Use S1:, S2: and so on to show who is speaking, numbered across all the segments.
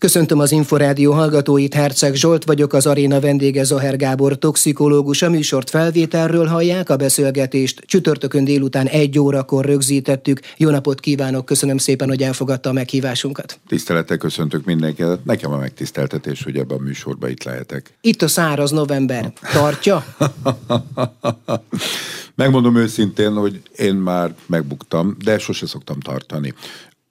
S1: Köszöntöm az Inforádió hallgatóit, Herceg Zsolt vagyok, az aréna vendége Zaher Gábor, toxikológus. A műsort felvételről hallják, a beszélgetést csütörtökön délután egy órakor rögzítettük. Jó napot kívánok, köszönöm szépen, hogy elfogadta a meghívásunkat.
S2: Tisztelettel köszöntök mindenkit. Nekem a megtiszteltetés, hogy ebben a műsorban itt lehetek.
S1: Itt a száraz november. Tartja?
S2: Megmondom őszintén, hogy én már megbuktam, de sose szoktam tartani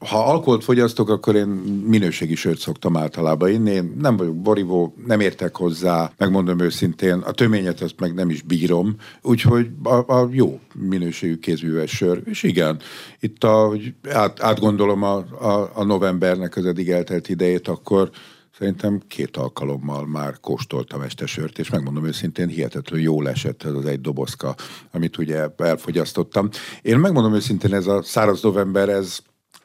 S2: ha alkoholt fogyasztok, akkor én minőségi sört szoktam általában inni. Én nem vagyok borivó, nem értek hozzá, megmondom őszintén, a töményet azt meg nem is bírom, úgyhogy a, a jó minőségű kézműves sör. És igen, itt a, át, átgondolom a, a, a novembernek az eddig eltelt idejét, akkor Szerintem két alkalommal már kóstoltam este sört, és megmondom őszintén, hihetetlenül jól esett ez az egy dobozka, amit ugye elfogyasztottam. Én megmondom őszintén, ez a száraz november, ez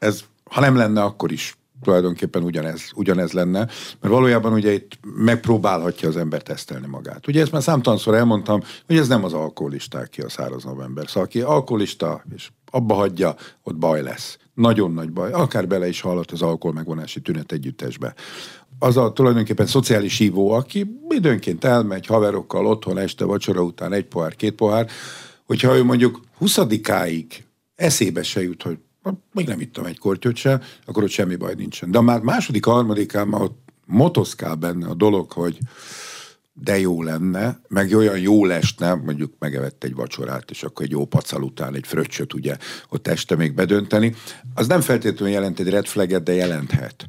S2: ez, ha nem lenne, akkor is tulajdonképpen ugyanez, ugyanez lenne, mert valójában ugye itt megpróbálhatja az ember tesztelni magát. Ugye ezt már számtalanszor elmondtam, hogy ez nem az alkoholisták ki a száraz november. Szóval aki alkoholista és abba hagyja, ott baj lesz. Nagyon nagy baj. Akár bele is hallott az alkohol megvonási tünet együttesbe. Az a tulajdonképpen szociális hívó, aki időnként elmegy haverokkal otthon este vacsora után egy pohár, két pohár, hogyha ő mondjuk 20-áig eszébe se jut, hogy még nem ittam egy kortyot se, akkor ott semmi baj nincsen. De már második, harmadikán már ott motoszkál benne a dolog, hogy de jó lenne, meg olyan jó lesne, mondjuk megevett egy vacsorát, és akkor egy jó pacal után egy fröccsöt ugye ott este még bedönteni, az nem feltétlenül jelent egy red flaget, de jelenthet.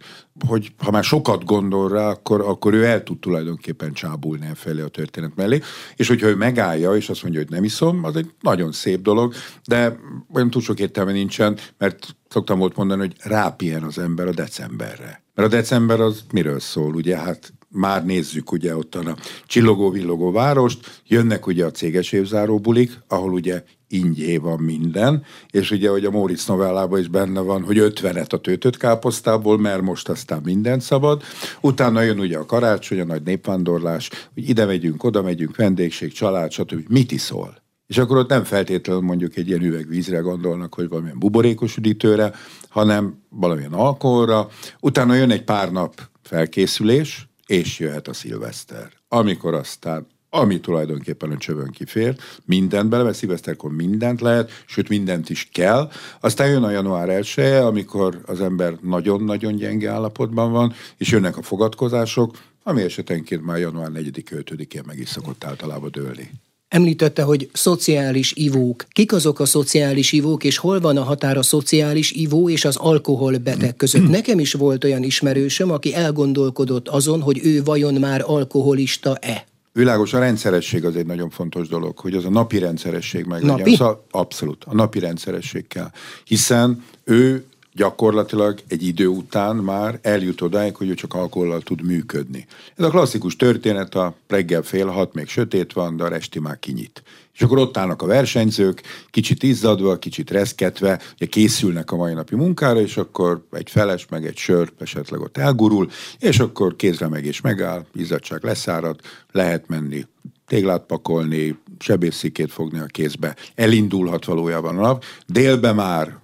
S2: Hogy ha már sokat gondol rá, akkor, akkor ő el tud tulajdonképpen csábulni felé a történet mellé, és hogyha ő megállja, és azt mondja, hogy nem iszom, az egy nagyon szép dolog, de olyan túl sok értelme nincsen, mert szoktam volt mondani, hogy rápien az ember a decemberre. Mert a december az miről szól, ugye? Hát már nézzük ugye ott a csillogó-villogó várost, jönnek ugye a céges évzáró ahol ugye ingyé van minden, és ugye, hogy a Móricz novellában is benne van, hogy ötvenet a tőtött káposztából, mert most aztán minden szabad. Utána jön ugye a karácsony, a nagy népvándorlás, hogy ide megyünk, oda megyünk, vendégség, család, stb. Mit iszol? És akkor ott nem feltétlenül mondjuk egy ilyen üveg vízre gondolnak, hogy valamilyen buborékos üdítőre, hanem valamilyen alkoholra. Utána jön egy pár nap felkészülés, és jöhet a szilveszter. Amikor aztán ami tulajdonképpen a csövön kifér, mindent bele, mert szilveszterkor mindent lehet, sőt mindent is kell. Aztán jön a január 1 amikor az ember nagyon-nagyon gyenge állapotban van, és jönnek a fogadkozások, ami esetenként már január 4-5-én meg is szokott általában dőlni.
S1: Említette, hogy szociális ivók. Kik azok a szociális ivók, és hol van a határ a szociális ivó és az alkoholbeteg között? Nekem is volt olyan ismerősöm, aki elgondolkodott azon, hogy ő vajon már alkoholista-e.
S2: Világos, a rendszeresség az egy nagyon fontos dolog, hogy az a napi rendszeresség meg.
S1: Napi?
S2: Szóval abszolút, a napi rendszeresség kell. Hiszen ő gyakorlatilag egy idő után már eljut odáig, hogy ő csak alkohollal tud működni. Ez a klasszikus történet, a reggel fél hat, még sötét van, de a resti már kinyit. És akkor ott állnak a versenyzők, kicsit izzadva, kicsit reszketve, ugye készülnek a mai napi munkára, és akkor egy feles, meg egy sör esetleg ott elgurul, és akkor kézre meg és megáll, izzadság leszárad, lehet menni téglát pakolni, sebészikét fogni a kézbe. Elindulhat valójában a nap. Délbe már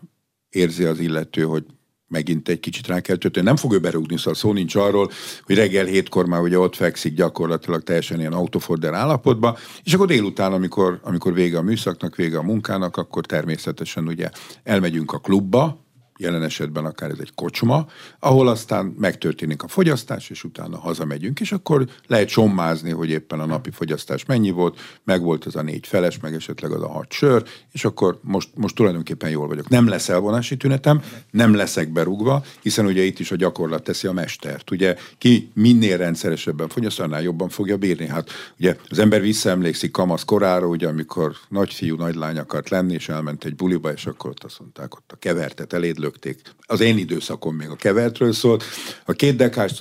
S2: érzi az illető, hogy megint egy kicsit rá kell tölteni. Nem fog ő berúgni, szóval szó nincs arról, hogy reggel hétkor már ugye ott fekszik gyakorlatilag teljesen ilyen autoforder állapotban, és akkor délután, amikor, amikor vége a műszaknak, vége a munkának, akkor természetesen ugye elmegyünk a klubba, jelen esetben akár ez egy kocsma, ahol aztán megtörténik a fogyasztás, és utána hazamegyünk, és akkor lehet sommázni, hogy éppen a napi fogyasztás mennyi volt, meg volt az a négy feles, meg esetleg az a hat sör, és akkor most, most tulajdonképpen jól vagyok. Nem lesz elvonási tünetem, nem leszek berúgva, hiszen ugye itt is a gyakorlat teszi a mestert. Ugye ki minél rendszeresebben fogyaszt, annál jobban fogja bírni. Hát ugye az ember visszaemlékszik kamasz korára, ugye amikor nagyfiú, nagylány akart lenni, és elment egy buliba, és akkor ott azt mondták, ott a kevertet elédlő rögték. Az én időszakom még a kevertről szólt. A két dekást,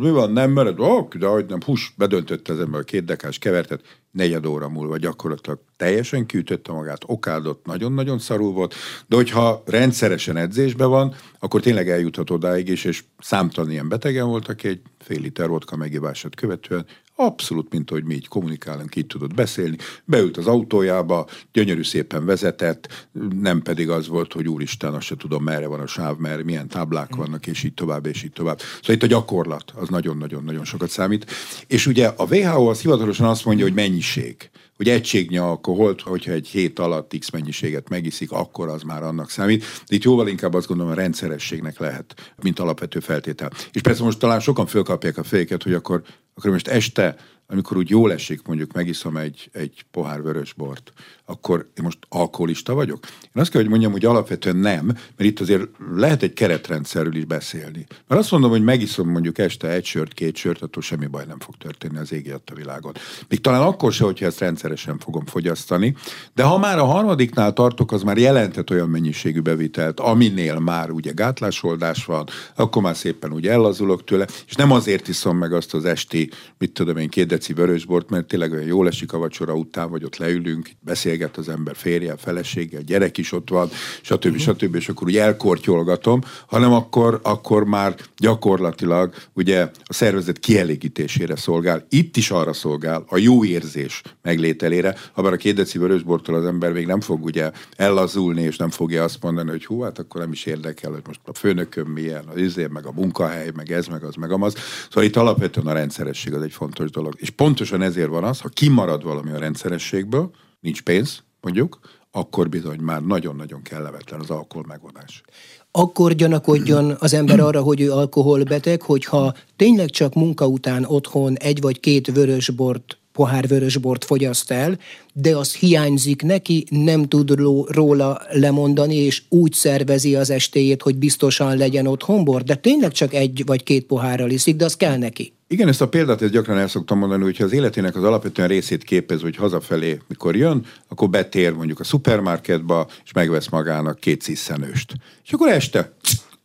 S2: mi van, nem mered? Oh, de hogy nem, hús, bedöntötte az ember a két dekás kevertet. negyed óra múlva gyakorlatilag teljesen kiütötte magát, okádott, nagyon-nagyon szarul volt, de hogyha rendszeresen edzésben van, akkor tényleg eljuthat odáig is, és számtalan ilyen betegen volt, aki egy fél liter vodka megivását követően abszolút, mint hogy mi így kommunikálunk, így tudott beszélni. Beült az autójába, gyönyörű szépen vezetett, nem pedig az volt, hogy úristen, azt se tudom, merre van a sáv, merre, milyen táblák vannak, és így tovább, és így tovább. Szóval itt a gyakorlat az nagyon-nagyon-nagyon sokat számít. És ugye a WHO az hivatalosan azt mondja, hogy mennyiség hogy egységnyi alkoholt, hogyha egy hét alatt x mennyiséget megiszik, akkor az már annak számít. De itt jóval inkább azt gondolom, a rendszerességnek lehet, mint alapvető feltétel. És persze most talán sokan fölkapják a féket, hogy akkor, akkor most este amikor úgy jól esik, mondjuk megiszom egy, egy pohár vörös bort, akkor én most alkoholista vagyok? Én azt kell, hogy mondjam, hogy alapvetően nem, mert itt azért lehet egy keretrendszerről is beszélni. Mert azt mondom, hogy megiszom mondjuk este egy sört, két sört, attól semmi baj nem fog történni az égi a világon. Még talán akkor se, hogyha ezt rendszeresen fogom fogyasztani, de ha már a harmadiknál tartok, az már jelentett olyan mennyiségű bevitelt, aminél már ugye gátlásoldás van, akkor már szépen úgy ellazulok tőle, és nem azért iszom meg azt az esti, mit tudom én, két deci vörösbort, mert tényleg olyan jól esik a vacsora után, vagy ott leülünk, beszélget az ember férje, feleséggel, gyerek is ott van, stb. Uh-huh. stb. és akkor úgy elkortyolgatom, hanem akkor, akkor már gyakorlatilag ugye a szervezet kielégítésére szolgál. Itt is arra szolgál, a jó érzés meglételére, bár a két deci vörösbortól az ember még nem fog ugye ellazulni, és nem fogja azt mondani, hogy hú, hát akkor nem is érdekel, hogy most a főnököm milyen, az izé, meg a munkahely, meg ez, meg az, meg amaz. Szóval itt alapvetően a rendszeresség az egy fontos dolog. És pontosan ezért van az, ha kimarad valami a rendszerességből, nincs pénz, mondjuk, akkor bizony már nagyon-nagyon kellemetlen az alkohol megvonás.
S1: Akkor gyanakodjon az ember arra, hogy ő alkoholbeteg, hogyha tényleg csak munka után otthon egy vagy két vörös bort pohár vörösbort fogyaszt el, de az hiányzik neki, nem tud róla lemondani, és úgy szervezi az estéjét, hogy biztosan legyen otthon bor, de tényleg csak egy vagy két pohárral iszik, de az kell neki.
S2: Igen, ezt a példát ezt gyakran el szoktam mondani, hogyha az életének az alapvetően részét képez, hogy hazafelé, mikor jön, akkor betér mondjuk a szupermarketba, és megvesz magának két sziszenőst. És akkor este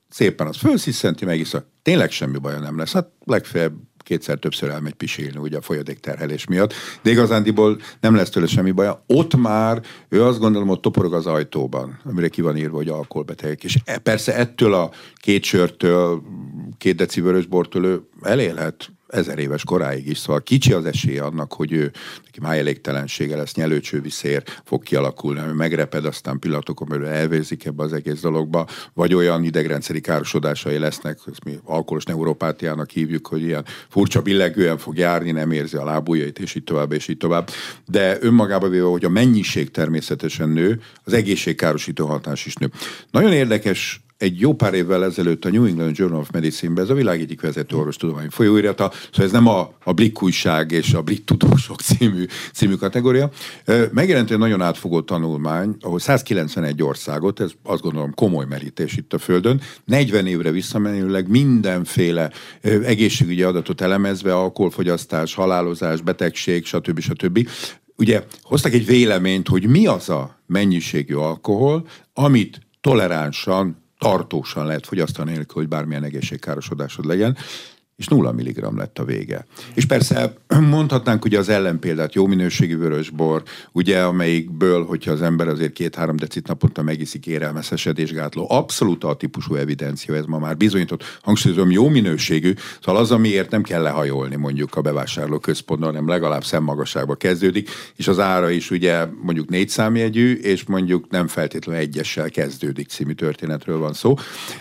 S2: szépen az fölsziszenti, megiszza. Tényleg semmi baja nem lesz. Hát legfeljebb kétszer többször elmegy pisilni ugye a folyadékterhelés miatt, de igazándiból nem lesz tőle semmi baja. Ott már ő azt gondolom, hogy toporog az ajtóban, amire ki van írva, hogy alkoholbetegek. És e, persze ettől a két sörtől, két deci vörösbortól ő elélhet ezer éves koráig is, szóval kicsi az esélye annak, hogy ő neki májelégtelensége lesz, nyelőcsővi szér fog kialakulni, ami megreped, aztán pillanatokon belül elvérzik ebbe az egész dologba, vagy olyan idegrendszeri károsodásai lesznek, ezt mi alkoholos neuropátiának hívjuk, hogy ilyen furcsa billegően fog járni, nem érzi a lábujjait, és így tovább, és így tovább. De önmagában véve, hogy a mennyiség természetesen nő, az egészségkárosító hatás is nő. Nagyon érdekes egy jó pár évvel ezelőtt a New England Journal of Medicine-be, ez a világ egyik vezető orvostudományi folyóirata, szóval ez nem a, a Blik újság és a Brit tudósok című, című kategória. Megjelent egy nagyon átfogó tanulmány, ahol 191 országot, ez azt gondolom komoly merítés itt a Földön, 40 évre visszamenőleg mindenféle egészségügyi adatot elemezve, alkoholfogyasztás, halálozás, betegség, stb. stb. Ugye hoztak egy véleményt, hogy mi az a mennyiségű alkohol, amit toleránsan tartósan lehet fogyasztani nélkül, hogy bármilyen egészségkárosodásod legyen és nulla milligram lett a vége. És persze mondhatnánk ugye az ellenpéldát, jó minőségű vörösbor, ugye amelyikből, hogyha az ember azért két-három decit naponta megiszik érelmes esedésgátló, abszolút a típusú evidencia, ez ma már bizonyított, hangsúlyozom, jó minőségű, szóval az, amiért nem kell lehajolni mondjuk a bevásárló központban, hanem legalább szemmagasságba kezdődik, és az ára is ugye mondjuk négy számjegyű, és mondjuk nem feltétlenül egyessel kezdődik című történetről van szó.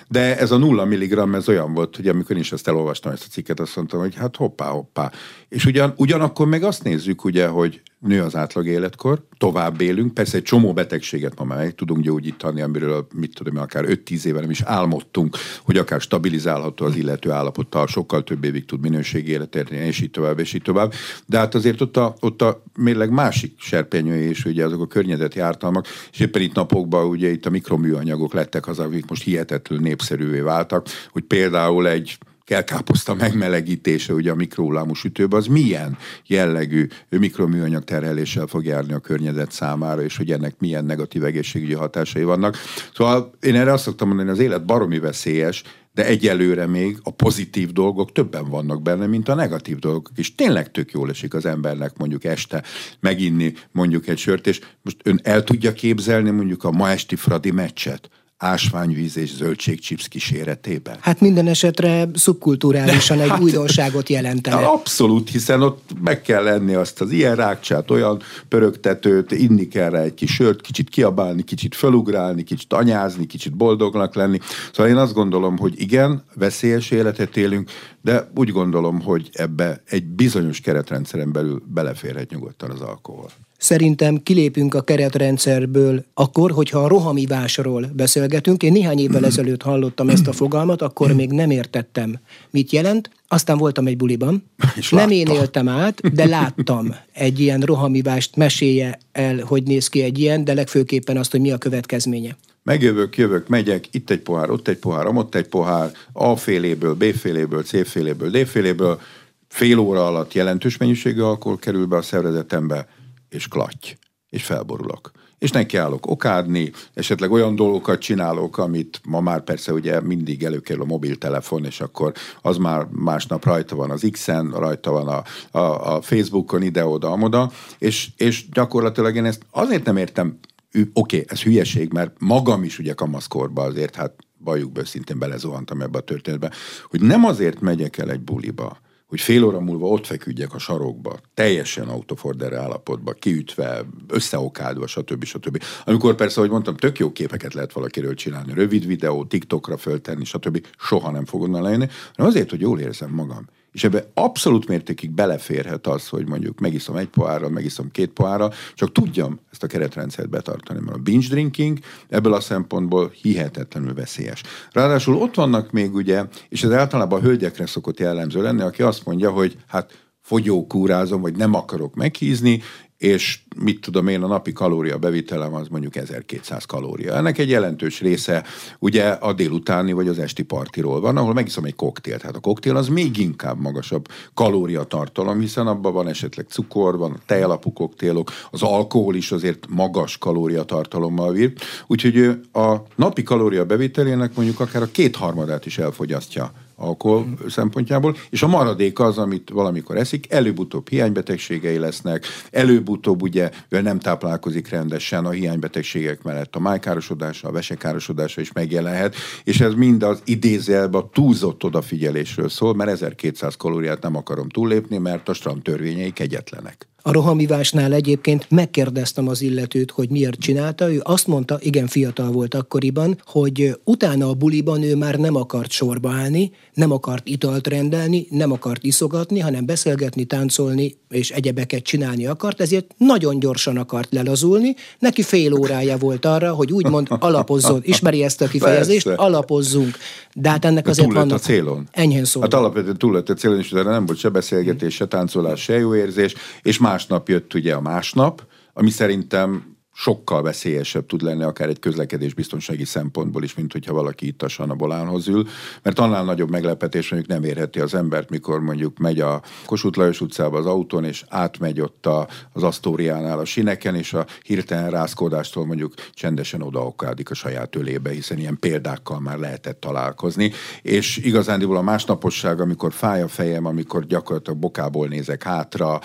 S2: De ez a nulla milligram, ez olyan volt, hogy amikor is ezt elolvastam, ezt a cikket, azt mondtam, hogy hát hoppá, hoppá. És ugyan, ugyanakkor meg azt nézzük, ugye, hogy nő az átlag életkor, tovább élünk, persze egy csomó betegséget ma már meg tudunk gyógyítani, amiről mit tudom, akár 5-10 éve nem is álmodtunk, hogy akár stabilizálható az illető állapottal, sokkal több évig tud minőségi életet érni, és így tovább, és így tovább. De hát azért ott a, ott a mérleg másik serpenyője is, ugye azok a környezeti ártalmak, és éppen itt napokban ugye itt a mikroműanyagok lettek az, akik most hihetetlenül népszerűvé váltak, hogy például egy kelkáposzta megmelegítése ugye a mikrohullámú sütőben, az milyen jellegű mikroműanyag terheléssel fog járni a környezet számára, és hogy ennek milyen negatív egészségügyi hatásai vannak. Szóval én erre azt szoktam mondani, hogy az élet baromi veszélyes, de egyelőre még a pozitív dolgok többen vannak benne, mint a negatív dolgok. És tényleg tök jól esik az embernek mondjuk este meginni mondjuk egy sört, és most ön el tudja képzelni mondjuk a ma esti Fradi meccset? Ásványvíz és zöldségchips kíséretében.
S1: Hát minden esetre szubkulturálisan egy hát, újdonságot jelentene.
S2: Abszolút, hiszen ott meg kell lenni azt az ilyen rákcsát, olyan pörögtetőt, inni kell rá egy kis sört, kicsit kiabálni, kicsit felugrálni, kicsit anyázni, kicsit boldognak lenni. Szóval én azt gondolom, hogy igen, veszélyes életet élünk, de úgy gondolom, hogy ebbe egy bizonyos keretrendszeren belül beleférhet nyugodtan az alkohol.
S1: Szerintem kilépünk a keretrendszerből akkor, hogyha a rohamivásról beszélgetünk. Én néhány évvel ezelőtt hallottam ezt a fogalmat, akkor még nem értettem, mit jelent. Aztán voltam egy buliban. És nem én éltem át, de láttam egy ilyen rohamivást. Mesélje el, hogy néz ki egy ilyen, de legfőképpen azt, hogy mi a következménye.
S2: Megjövök, jövök, megyek, itt egy pohár, ott egy pohár, ott egy pohár, A féléből, B féléből, C féléből, D féléből, fél óra alatt jelentős mennyiségű alkohol kerül be a szervezetembe, és klatty, és felborulok. És nekiállok okádni, esetleg olyan dolgokat csinálok, amit ma már persze ugye mindig előkerül a mobiltelefon, és akkor az már másnap rajta van az X-en, rajta van a, a, a Facebookon, ide-oda, amoda, és, és gyakorlatilag én ezt azért nem értem, oké, okay, ez hülyeség, mert magam is ugye kamaszkorban azért, hát bajuk be, szintén belezuhantam ebbe a történetbe, hogy nem azért megyek el egy buliba, hogy fél óra múlva ott feküdjek a sarokba, teljesen autoforder állapotba, kiütve, összeokádva, stb. stb. Amikor persze, ahogy mondtam, tök jó képeket lehet valakiről csinálni, rövid videó, TikTokra föltenni, stb. Soha nem fog onnan lejönni, hanem azért, hogy jól érzem magam. És ebbe abszolút mértékig beleférhet az, hogy mondjuk megiszom egy pohárral, megiszom két pohárral, csak tudjam ezt a keretrendszert betartani, mert a binge drinking ebből a szempontból hihetetlenül veszélyes. Ráadásul ott vannak még ugye, és ez általában a hölgyekre szokott jellemző lenni, aki azt mondja, hogy hát fogyókúrázom, vagy nem akarok meghízni, és mit tudom én, a napi kalória bevitelem az mondjuk 1200 kalória. Ennek egy jelentős része ugye a délutáni vagy az esti partiról van, ahol megiszom egy koktélt. Hát a koktél az még inkább magasabb kalóriatartalom, hiszen abban van esetleg cukor, van tejalapú koktélok, az alkohol is azért magas kalóriatartalommal vír. Úgyhogy a napi kalória bevitelének mondjuk akár a kétharmadát is elfogyasztja alkohol szempontjából, és a maradék az, amit valamikor eszik, előbb-utóbb hiánybetegségei lesznek, előbb-utóbb ugye, mivel nem táplálkozik rendesen a hiánybetegségek mellett a májkárosodása, a vesekárosodása is megjelenhet, és ez mind az idézelbe a túlzott odafigyelésről szól, mert 1200 kalóriát nem akarom túllépni, mert a strand törvényei kegyetlenek.
S1: A rohamivásnál egyébként megkérdeztem az illetőt, hogy miért csinálta. Ő azt mondta, igen fiatal volt akkoriban, hogy utána a buliban ő már nem akart sorba állni, nem akart italt rendelni, nem akart iszogatni, hanem beszélgetni, táncolni és egyebeket csinálni akart, ezért nagyon gyorsan akart lelazulni. Neki fél órája volt arra, hogy úgymond alapozzon. Ismeri ezt a kifejezést? Persze. Alapozzunk. De hát ennek azért
S2: túl vannak... a célon.
S1: Enyhén szó.
S2: Hát alapvetően túl a célon, és utána nem volt se beszélgetés, se táncolás, se jó érzés, és másnap jött ugye a másnap, ami szerintem sokkal veszélyesebb tud lenni akár egy közlekedés biztonsági szempontból is, mint hogyha valaki itt a Sanabolánhoz ül, mert annál nagyobb meglepetés mondjuk nem érheti az embert, mikor mondjuk megy a Kossuth Lajos utcába az autón, és átmegy ott a, az Asztóriánál a sineken, és a hirtelen rázkódástól mondjuk csendesen odaokádik a saját ölébe, hiszen ilyen példákkal már lehetett találkozni, és igazándiból a másnaposság, amikor fáj a fejem, amikor gyakorlatilag bokából nézek hátra,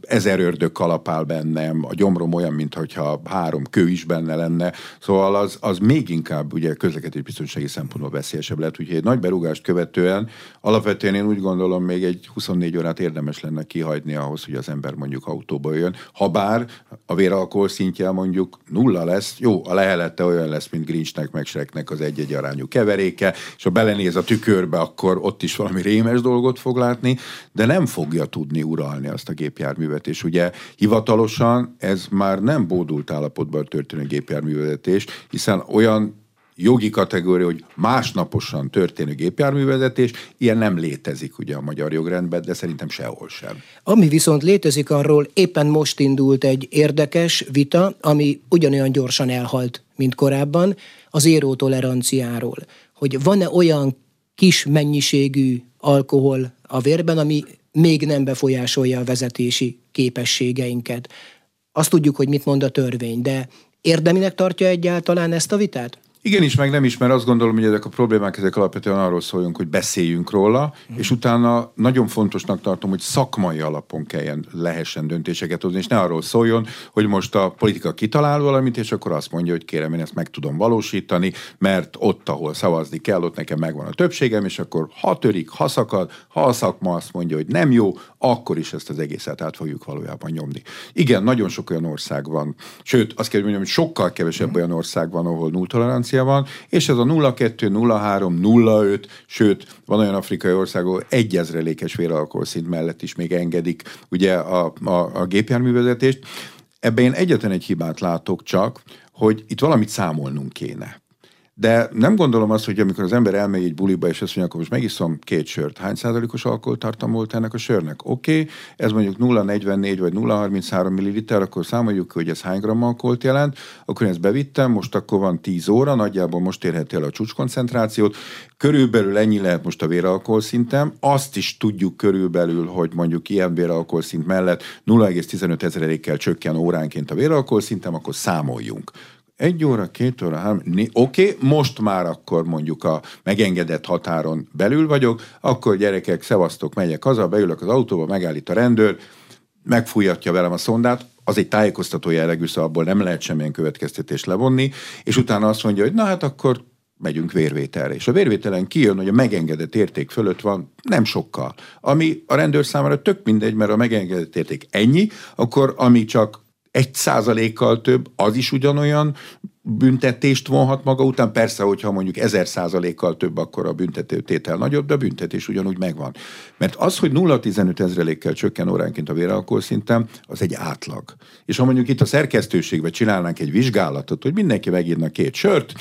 S2: ezer ördög kalapál bennem, a gyomrom olyan, mintha három kő is benne lenne, szóval az, az még inkább ugye közlekedés biztonsági szempontból veszélyesebb lehet, úgyhogy egy nagy berúgást követően alapvetően én úgy gondolom még egy 24 órát érdemes lenne kihagyni ahhoz, hogy az ember mondjuk autóba jön. Ha bár a véralkohol szintje mondjuk nulla lesz, jó, a lehelete olyan lesz, mint Grinchnek, meg Shreknek az egy-egy arányú keveréke, és ha belenéz a tükörbe, akkor ott is valami rémes dolgot fog látni, de nem fogja tudni uralni azt a gépjárművet, és ugye hivatalosan ez már nem bódult állapotban történő gépjárművezetés, hiszen olyan jogi kategória, hogy másnaposan történő gépjárművezetés, ilyen nem létezik ugye a magyar jogrendben, de szerintem sehol sem.
S1: Ami viszont létezik arról, éppen most indult egy érdekes vita, ami ugyanolyan gyorsan elhalt, mint korábban, az érótoleranciáról. Hogy van-e olyan kis mennyiségű alkohol a vérben, ami még nem befolyásolja a vezetési képességeinket. Azt tudjuk, hogy mit mond a törvény, de érdeminek tartja egyáltalán ezt a vitát?
S2: Igen is, meg nem is, mert azt gondolom, hogy ezek a problémák ezek alapvetően arról szólunk, hogy beszéljünk róla, mm. és utána nagyon fontosnak tartom, hogy szakmai alapon kelljen lehessen döntéseket hozni, és ne arról szóljon, hogy most a politika kitalál valamit, és akkor azt mondja, hogy kérem, én ezt meg tudom valósítani, mert ott, ahol szavazni kell, ott nekem megvan a többségem, és akkor ha törik, ha szakad, ha a szakma azt mondja, hogy nem jó, akkor is ezt az egészet át fogjuk valójában nyomni. Igen, nagyon sok olyan ország van, sőt, azt kell mondjam, hogy sokkal kevesebb olyan ország van, ahol null tolerancia van, és ez a 0,2, 0,3, 0,5, sőt, van olyan afrikai ország, ahol egy ezrelékes véralkoholszint mellett is még engedik ugye a, a, a gépjárművezetést. Ebben én egyetlen egy hibát látok csak, hogy itt valamit számolnunk kéne. De nem gondolom azt, hogy amikor az ember elmegy egy buliba, és azt mondja, akkor most megiszom két sört, hány százalékos alkoholtartam volt ennek a sörnek? Oké, okay, ez mondjuk 0,44 vagy 0,33 ml, akkor számoljuk hogy ez hány gram alkoholt jelent, akkor én ezt bevittem, most akkor van 10 óra, nagyjából most érheti el a csúcskoncentrációt, körülbelül ennyi lehet most a véralkoholszintem, azt is tudjuk körülbelül, hogy mondjuk ilyen véralkoholszint mellett 0,15 ezerelékkel csökken óránként a véralkoholszintem, akkor számoljunk egy óra, két óra, három, oké, okay, most már akkor mondjuk a megengedett határon belül vagyok, akkor gyerekek, szevasztok, megyek haza, beülök az autóba, megállít a rendőr, megfújatja velem a szondát, az egy tájékoztató jellegű, szóval abból nem lehet semmilyen következtetést levonni, és utána azt mondja, hogy na hát akkor megyünk vérvételre. És a vérvételen kijön, hogy a megengedett érték fölött van nem sokkal. Ami a rendőr számára tök mindegy, mert a megengedett érték ennyi, akkor ami csak egy százalékkal több, az is ugyanolyan büntetést vonhat maga után. Persze, hogyha mondjuk ezer százalékkal több, akkor a büntető tétel nagyobb, de a büntetés ugyanúgy megvan. Mert az, hogy 0,15 ezrelékkel csökken óránként a véralkoholszintem, az egy átlag. És ha mondjuk itt a szerkesztőségben csinálnánk egy vizsgálatot, hogy mindenki megírna két sört,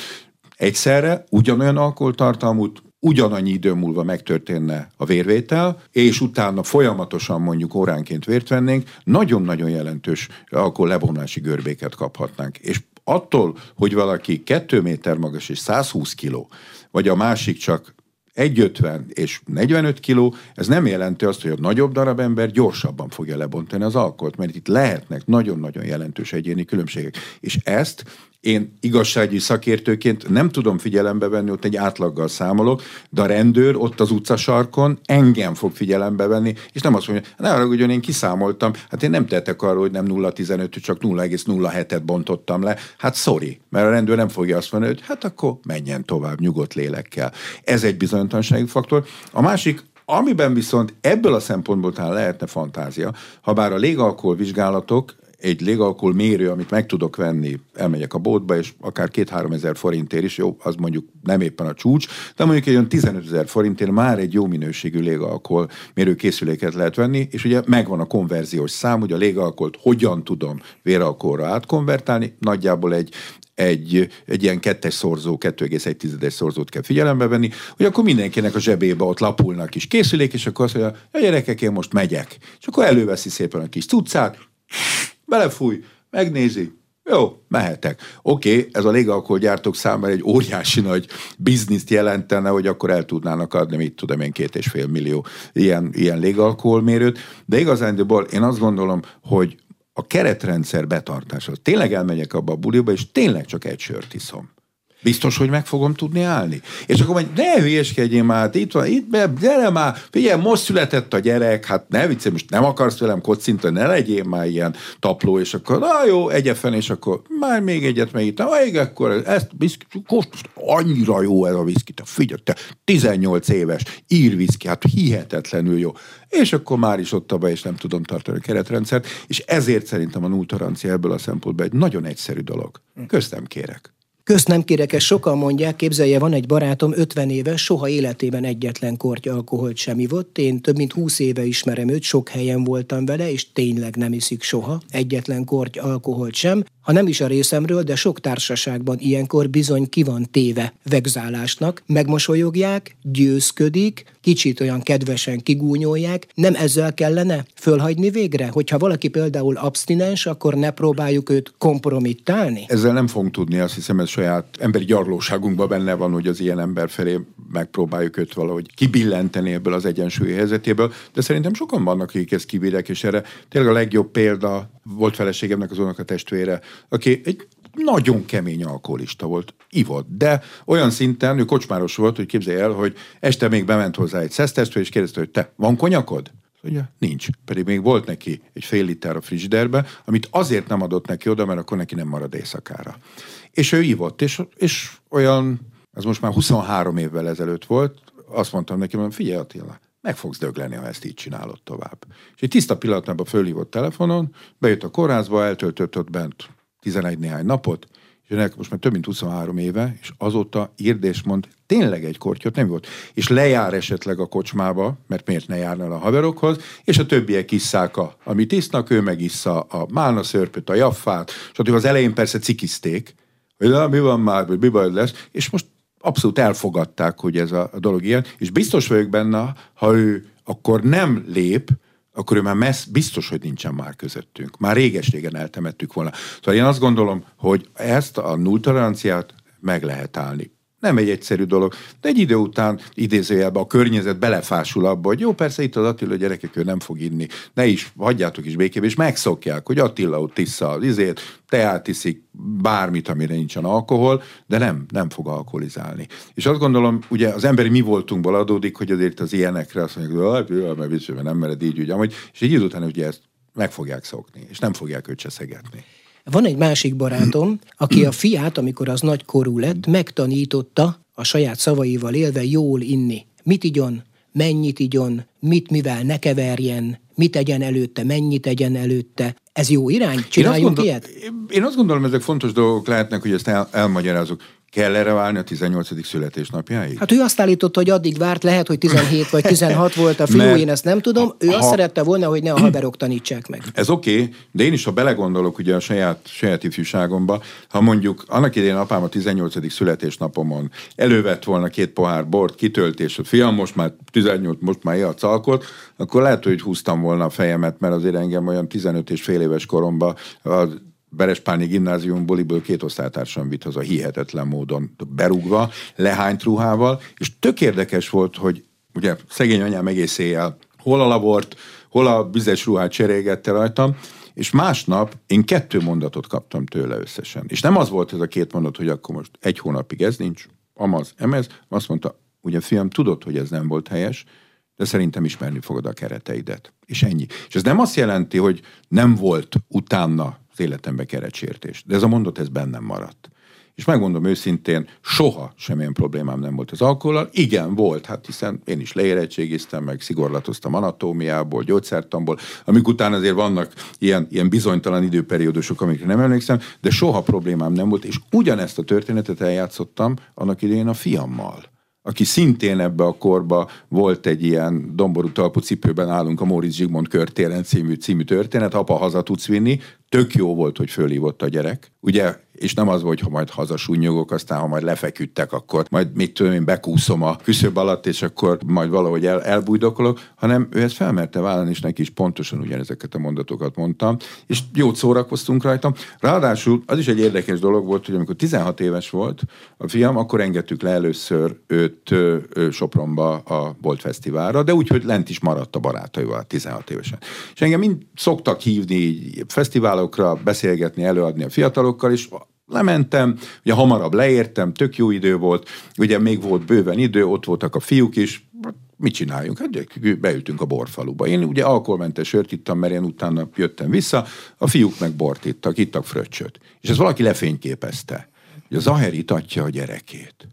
S2: egyszerre ugyanolyan alkoholtartalmút, ugyanannyi idő múlva megtörténne a vérvétel, és utána folyamatosan mondjuk óránként vért vennénk, nagyon-nagyon jelentős akkor lebomlási görbéket kaphatnánk. És attól, hogy valaki 2 méter magas és 120 kiló, vagy a másik csak 1,50 és 45 kiló, ez nem jelenti azt, hogy a nagyobb darab ember gyorsabban fogja lebontani az alkoholt, mert itt lehetnek nagyon-nagyon jelentős egyéni különbségek. És ezt én igazságügyi szakértőként nem tudom figyelembe venni, ott egy átlaggal számolok, de a rendőr ott az utcasarkon engem fog figyelembe venni, és nem azt mondja, ne arra, hogy én kiszámoltam, hát én nem tettek arról, hogy nem 0,15, csak 0,07-et bontottam le. Hát sorry, mert a rendőr nem fogja azt mondani, hogy hát akkor menjen tovább nyugodt lélekkel. Ez egy bizonytalansági faktor. A másik, Amiben viszont ebből a szempontból talán lehetne fantázia, ha bár a légalkohol vizsgálatok egy légalkohol mérő, amit meg tudok venni, elmegyek a boltba, és akár két-három ezer forintért is, jó, az mondjuk nem éppen a csúcs, de mondjuk egy olyan 15 ezer forintért már egy jó minőségű légalkohol mérő készüléket lehet venni, és ugye megvan a konverziós szám, hogy a légalkoholt hogyan tudom véralkoholra átkonvertálni, nagyjából egy egy, egy ilyen kettes szorzó, 2,1-es szorzót kell figyelembe venni, hogy akkor mindenkinek a zsebébe ott lapulnak is készülék, és akkor azt mondja, a gyerekek, én most megyek. És akkor előveszi szépen a kis cuccát, belefúj, megnézi, jó, mehetek. Oké, okay, ez a légalkoholgyártók számára egy óriási nagy bizniszt jelentene, hogy akkor el tudnának adni, mit tudom én, két és fél millió ilyen, ilyen légalkoholmérőt, de igazándiból én azt gondolom, hogy a keretrendszer betartása. Tényleg elmegyek abba a buliba, és tényleg csak egy sört iszom. Biztos, hogy meg fogom tudni állni? És akkor mondja, ne hülyeskedjél már, hát itt van, itt be, gyere már, figyelj, most született a gyerek, hát ne viccelj, most nem akarsz velem kocintani, ne legyél már ilyen tapló, és akkor, na jó, egyefen, és akkor már még egyet megítem, még akkor ezt, viszki, annyira jó ez a viszki, te figyelj, te 18 éves, ír viszki, hát hihetetlenül jó. És akkor már is ott abban, és nem tudom tartani a keretrendszert, és ezért szerintem a null ebből a szempontból egy nagyon egyszerű dolog. Köszönöm kérek.
S1: Közt nem kérek, ezt sokan mondják, képzelje, van egy barátom, 50 éves, soha életében egyetlen korty alkoholt sem ivott. Én több mint 20 éve ismerem őt, sok helyen voltam vele, és tényleg nem iszik soha, egyetlen korty alkoholt sem. Ha nem is a részemről, de sok társaságban ilyenkor bizony ki van téve vegzálásnak, megmosolyogják, győzködik, kicsit olyan kedvesen kigúnyolják, nem ezzel kellene fölhagyni végre? Hogyha valaki például abstinens, akkor ne próbáljuk őt kompromittálni?
S2: Ezzel nem fogunk tudni, azt hiszem ez saját emberi gyarlóságunkban benne van, hogy az ilyen ember felé megpróbáljuk őt valahogy kibillenteni ebből az egyensúlyi helyzetéből, de szerintem sokan vannak, akik ezt kibírják, és erre tényleg a legjobb példa volt feleségemnek az a testvére, aki egy nagyon kemény alkoholista volt, ivott, de olyan szinten, ő kocsmáros volt, hogy képzelj el, hogy este még bement hozzá egy szesztestő, és kérdezte, hogy te, van konyakod? Ugye, nincs. Pedig még volt neki egy fél liter a frigiderbe, amit azért nem adott neki oda, mert akkor neki nem marad éjszakára. És ő ivott, és, és olyan, ez most már 23 évvel ezelőtt volt, azt mondtam neki, hogy figyelj Attila, meg fogsz dögleni, ha ezt így csinálod tovább. És egy tiszta pillanatban fölhívott telefonon, bejött a kórházba, eltöltött ott bent 11 néhány napot, és ennek most már több mint 23 éve, és azóta írd mond, tényleg egy kortyot nem volt. És lejár esetleg a kocsmába, mert miért ne járna a haverokhoz, és a többiek isszák, a, amit isznak, ő meg issza a málna szörpöt, a jaffát, és az elején persze cikizték, hogy na, mi van már, vagy mi baj lesz, és most abszolút elfogadták, hogy ez a, a dolog ilyen, és biztos vagyok benne, ha ő akkor nem lép, akkor ő már messz, biztos, hogy nincsen már közöttünk. Már réges-régen eltemettük volna. Szóval én azt gondolom, hogy ezt a nulltoleranciát meg lehet állni nem egy egyszerű dolog, de egy idő után idézőjelben a környezet belefásul abba, hogy jó, persze itt az Attila gyerekek, ő nem fog inni, ne is, hagyjátok is békébe, és megszokják, hogy Attila ott tissza az izét, teát iszik, bármit, amire nincsen alkohol, de nem, nem fog alkoholizálni. És azt gondolom, ugye az emberi mi voltunkból adódik, hogy azért az ilyenekre azt mondják, hogy biztos, mert nem mered így, úgy, amúgy, és egy idő után ugye ezt meg fogják szokni, és nem fogják őt szegetni.
S1: Van egy másik barátom, aki a fiát, amikor az nagy korú lett, megtanította a saját szavaival élve jól inni. Mit igyon, mennyit igyon, mit mivel ne keverjen, mit tegyen előtte, mennyit tegyen előtte. Ez jó irány? Csináljunk én ilyet?
S2: Én azt gondolom, ezek fontos dolgok lehetnek, hogy ezt el, elmagyarázok. Kell erre várni a 18. születésnapjáig?
S1: Hát ő azt állította, hogy addig várt, lehet, hogy 17 vagy 16 volt a fiú, Mert én ezt nem tudom. Ő ha, azt szerette volna, hogy ne a haberok tanítsák meg.
S2: Ez oké, okay, de én is, ha belegondolok ugye a saját, saját ifjúságomba, ha mondjuk annak idején apám a 18. születésnapomon elővett volna két pohár bort, kitöltés, hogy fiam, most már 18, most már él alkot, akkor lehet, hogy húztam volna a fejemet, mert azért engem olyan 15 és fél éves koromban Berespáni gimnázium buliből két osztálytársam vitt haza hihetetlen módon berúgva, lehányt ruhával, és tök érdekes volt, hogy ugye szegény anyám egész éjjel hol a labort, hol a vizes ruhát cserélgette rajtam, és másnap én kettő mondatot kaptam tőle összesen. És nem az volt ez a két mondat, hogy akkor most egy hónapig ez nincs, amaz, emez, azt mondta, ugye fiam, tudod, hogy ez nem volt helyes, de szerintem ismerni fogod a kereteidet. És ennyi. És ez nem azt jelenti, hogy nem volt utána az életembe kerecsértés. De ez a mondat, ez bennem maradt. És megmondom őszintén, soha semmilyen problémám nem volt az alkoholal. Igen, volt, hát hiszen én is leérettségiztem, meg szigorlatoztam anatómiából, gyógyszertamból, amik után azért vannak ilyen, ilyen bizonytalan időperiódusok, amikre nem emlékszem, de soha problémám nem volt, és ugyanezt a történetet eljátszottam annak idején a fiammal aki szintén ebbe a korba volt egy ilyen domború talpú cipőben állunk a Móricz Zsigmond körtéren című, című történet, apa haza tudsz vinni, tök jó volt, hogy fölhívott a gyerek. Ugye és nem az volt, ha majd hazasúnyogok, aztán ha majd lefeküdtek, akkor majd mit tudom én, bekúszom a küszöb alatt, és akkor majd valahogy el, elbújdokolok, hanem ő ezt felmerte vállalni, és neki is pontosan ugyanezeket a mondatokat mondtam, és jót szórakoztunk rajtam. Ráadásul az is egy érdekes dolog volt, hogy amikor 16 éves volt a fiam, akkor engedtük le először őt ö, ö, Sopronba a Bolt Fesztiválra, de úgy, hogy lent is maradt a barátaival 16 évesen. És engem mind szoktak hívni fesztiválokra, beszélgetni, előadni a fiatalokkal, és lementem, ugye hamarabb leértem, tök jó idő volt, ugye még volt bőven idő, ott voltak a fiúk is, mit csináljunk? Hát beültünk a borfaluba. Én ugye alkoholmentes sört ittam, mert én utána jöttem vissza, a fiúk meg bort ittak, ittak fröccsöt. És ez valaki lefényképezte hogy a Zaher itatja a gyerekét.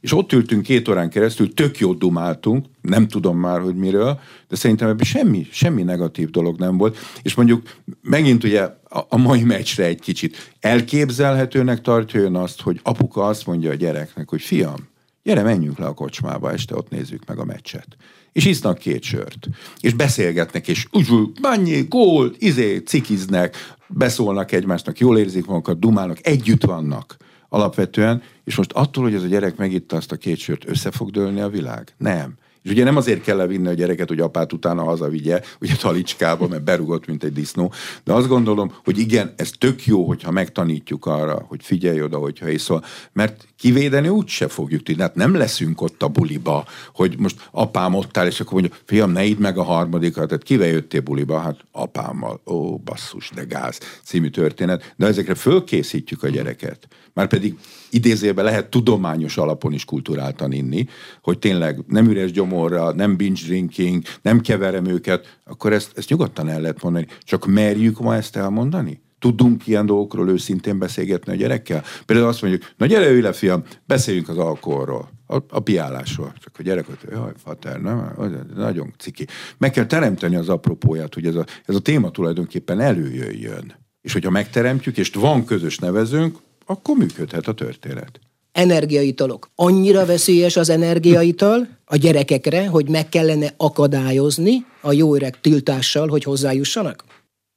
S2: És ott ültünk két órán keresztül, tök jót dumáltunk, nem tudom már, hogy miről, de szerintem ebben semmi, semmi negatív dolog nem volt. És mondjuk megint ugye a, a mai meccsre egy kicsit elképzelhetőnek tartja ön azt, hogy apuka azt mondja a gyereknek, hogy fiam, gyere, menjünk le a kocsmába, este ott nézzük meg a meccset. És isznak két sört. És beszélgetnek, és úgy, mennyi, gól, izé, cikiznek, beszólnak egymásnak, jól érzik magukat, dumálnak, együtt vannak alapvetően, és most attól, hogy ez a gyerek megitta azt a két sört, össze fog dőlni a világ? Nem. És ugye nem azért kell levinni a gyereket, hogy apát utána hazavigye, ugye talicskába, mert berugott, mint egy disznó, de azt gondolom, hogy igen, ez tök jó, hogyha megtanítjuk arra, hogy figyelj oda, hogyha iszol, mert kivédeni úgy se fogjuk tudni. Hát nem leszünk ott a buliba, hogy most apám ott áll, és akkor mondja, fiam, ne idd meg a harmadikat, tehát kivel jöttél buliba? Hát apámmal. Ó, basszus, de gáz című történet. De ezekre fölkészítjük a gyereket. Már pedig idézőben lehet tudományos alapon is kulturáltan inni, hogy tényleg nem üres gyomorra, nem binge drinking, nem keverem őket, akkor ezt, ezt nyugodtan el lehet mondani. Csak merjük ma ezt elmondani? Tudunk ilyen dolgokról őszintén beszélgetni a gyerekkel? Például azt mondjuk, na gyere, ülj le, fiam, beszéljünk az alkoholról, a, a piálásról. Csak a gyerek, hogy jaj, fater, nem? nagyon ciki. Meg kell teremteni az apropóját, hogy ez a, ez a téma tulajdonképpen előjöjjön. És hogyha megteremtjük, és van közös nevezőnk, akkor működhet a történet.
S1: Energiaitalok. Annyira veszélyes az energiaital a gyerekekre, hogy meg kellene akadályozni a jó öreg tiltással, hogy hozzájussanak?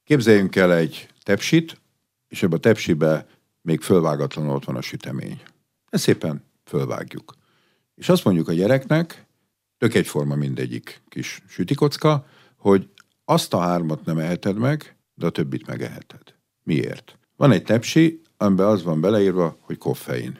S2: Képzeljünk el egy tepsit, és ebbe a tepsibe még fölvágatlanul ott van a sütemény. Ezt szépen fölvágjuk. És azt mondjuk a gyereknek, tök egyforma mindegyik kis sütikocka, hogy azt a hármat nem eheted meg, de a többit megeheted. Miért? Van egy tepsi, amiben az van beleírva, hogy koffein.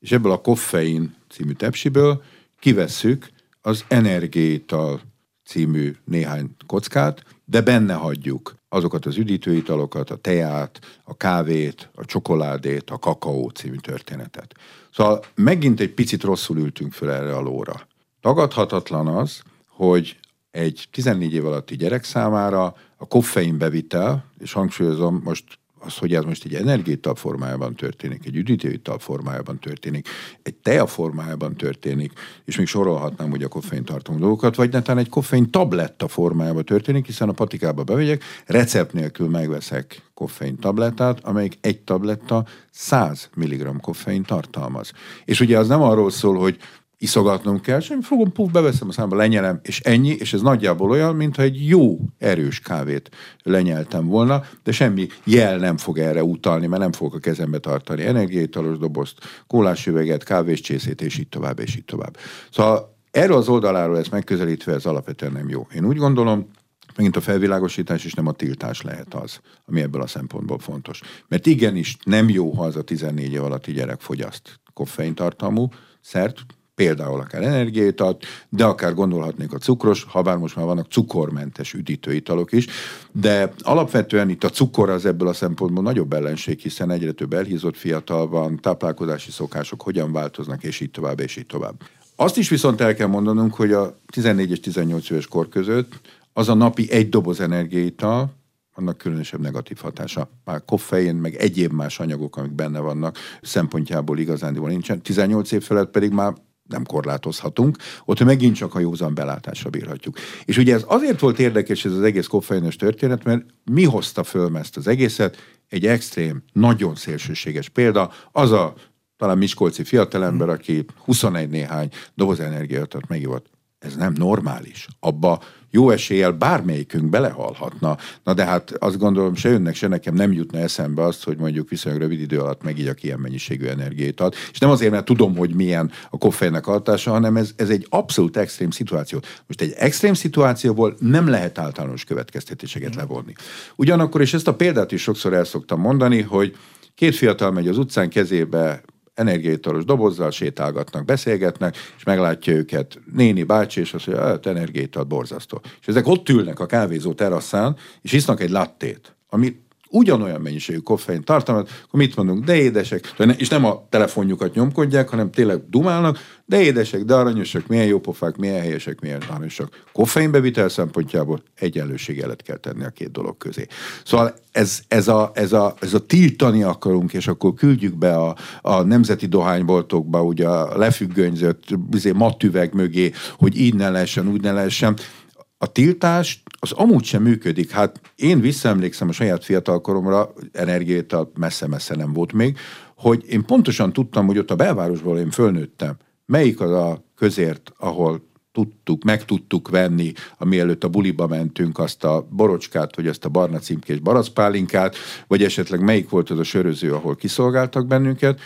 S2: És ebből a koffein című tepsiből kivesszük az energiaital című néhány kockát, de benne hagyjuk azokat az üdítőitalokat, a teát, a kávét, a csokoládét, a kakaó című történetet. Szóval megint egy picit rosszul ültünk föl erre a lóra. Tagadhatatlan az, hogy egy 14 év alatti gyerek számára a koffein bevitel, és hangsúlyozom, most az, hogy ez most egy energiaital formájában történik, egy üdítőital formájában történik, egy tea formájában történik, és még sorolhatnám hogy a koffein tartalmú dolgokat, vagy netán egy koffein tabletta formájában történik, hiszen a patikába bevegyek, recept nélkül megveszek koffein tablettát, amelyik egy tabletta 100 mg koffein tartalmaz. És ugye az nem arról szól, hogy iszogatnom kell, semmi fogom, puf, beveszem a számba, lenyelem, és ennyi, és ez nagyjából olyan, mintha egy jó, erős kávét lenyeltem volna, de semmi jel nem fog erre utalni, mert nem fogok a kezembe tartani energiaitalos dobozt, kólás üveget, kávéscsészét, és így tovább, és így tovább. Szóval erről az oldaláról ezt megközelítve, ez alapvetően nem jó. Én úgy gondolom, megint a felvilágosítás és nem a tiltás lehet az, ami ebből a szempontból fontos. Mert igenis nem jó, ha az a 14 év alatti gyerek fogyaszt koffeintartalmú szert, például akár energiaitat, de akár gondolhatnék a cukros, ha bár most már vannak cukormentes üdítőitalok is, de alapvetően itt a cukor az ebből a szempontból nagyobb ellenség, hiszen egyre több elhízott fiatal van, táplálkozási szokások hogyan változnak, és így tovább, és így tovább. Azt is viszont el kell mondanunk, hogy a 14 és 18 éves kor között az a napi egy doboz energiaital, annak különösebb negatív hatása. Már koffein, meg egyéb más anyagok, amik benne vannak, szempontjából igazándiból nincsen. 18 év felett pedig már nem korlátozhatunk, ott megint csak a józan belátásra bírhatjuk. És ugye ez azért volt érdekes ez az egész koffeinos történet, mert mi hozta föl ezt az egészet? Egy extrém, nagyon szélsőséges példa, az a talán miskolci fiatalember, aki 21 néhány doboz energiát megivott. Ez nem normális. Abba jó eséllyel bármelyikünk belehalhatna. Na de hát azt gondolom, se önnek, se nekem nem jutna eszembe azt, hogy mondjuk viszonylag rövid idő alatt megígyak ilyen mennyiségű energiát ad. És nem azért, mert tudom, hogy milyen a koffeinnek hatása, hanem ez, ez egy abszolút extrém szituáció. Most egy extrém szituációból nem lehet általános következtetéseket levonni. Ugyanakkor, és ezt a példát is sokszor el szoktam mondani, hogy két fiatal megy az utcán kezébe energiaitalos dobozzal sétálgatnak, beszélgetnek, és meglátja őket néni, bácsi, és azt mondja, hát energiaital borzasztó. És ezek ott ülnek a kávézó teraszán, és isznak egy lattét, ami ugyanolyan mennyiségű koffein tartalmat, akkor mit mondunk, de édesek, és nem a telefonjukat nyomkodják, hanem tényleg dumálnak, de édesek, de aranyosak, milyen jó pofák, milyen helyesek, milyen aranyosak. Koffeinbevitel szempontjából egyenlőségelet kell tenni a két dolog közé. Szóval ez, ez, a, ez, a, ez a tiltani akarunk, és akkor küldjük be a, a nemzeti dohányboltokba, ugye a lefüggönyzött izé, matüveg mögé, hogy így ne lehessen, úgy ne lehessen a tiltás az amúgy sem működik. Hát én visszaemlékszem a saját fiatalkoromra, energiát messze-messze nem volt még, hogy én pontosan tudtam, hogy ott a belvárosból én fölnőttem. Melyik az a közért, ahol tudtuk, meg tudtuk venni, amielőtt a buliba mentünk, azt a borocskát, vagy azt a barna címkés baracpálinkát, vagy esetleg melyik volt az a söröző, ahol kiszolgáltak bennünket,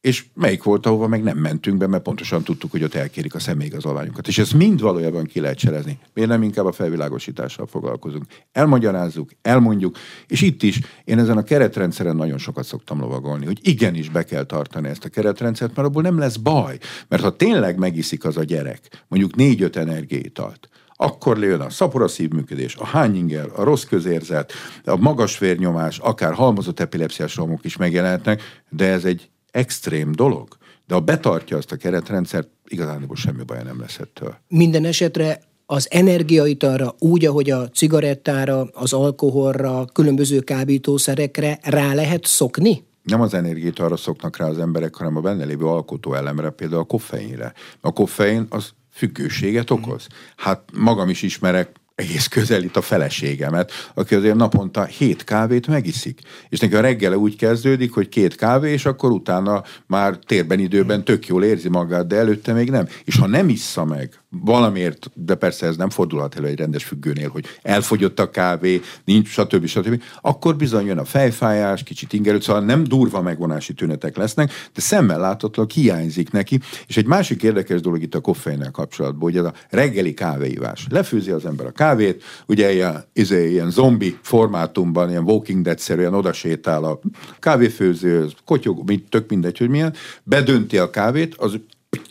S2: és melyik volt, ahova meg nem mentünk be, mert pontosan tudtuk, hogy ott elkérik a személyigazolványunkat. És ezt mind valójában ki lehet cserezni. Miért nem inkább a felvilágosítással foglalkozunk? Elmagyarázzuk, elmondjuk, és itt is én ezen a keretrendszeren nagyon sokat szoktam lovagolni, hogy igenis be kell tartani ezt a keretrendszert, mert abból nem lesz baj. Mert ha tényleg megiszik az a gyerek, mondjuk négy-öt energiétalt, akkor jön a szapora szívműködés, a hányinger, a rossz közérzet, a magas vérnyomás, akár halmozott epilepsziás romok is megjelenhetnek, de ez egy extrém dolog. De ha betartja azt a keretrendszert, igazán semmi baj nem lesz ettől.
S1: Minden esetre az energiaitalra úgy, ahogy a cigarettára, az alkoholra, különböző kábítószerekre rá lehet szokni?
S2: nem az arra szoknak rá az emberek, hanem a benne lévő alkotó elemre, például a koffeinre. A koffein az függőséget okoz. Hát magam is ismerek egész közel itt a feleségemet, aki azért naponta hét kávét megiszik. És neki a reggele úgy kezdődik, hogy két kávé, és akkor utána már térben, időben tök jól érzi magát, de előtte még nem. És ha nem issza meg valamiért, de persze ez nem fordulhat elő egy rendes függőnél, hogy elfogyott a kávé, nincs, stb. stb. Akkor bizony jön a fejfájás, kicsit ingerült, szóval nem durva megvonási tünetek lesznek, de szemmel láthatóan hiányzik neki. És egy másik érdekes dolog itt a koffeinnel kapcsolatban, hogy ez a reggeli kávéivás. Lefőzi az ember a kávét, ugye ilyen, izé, ilyen zombi formátumban, ilyen Walking Dead-szerűen odasétál a kávéfőző, kotyog, tök mindegy, hogy milyen, bedönti a kávét, az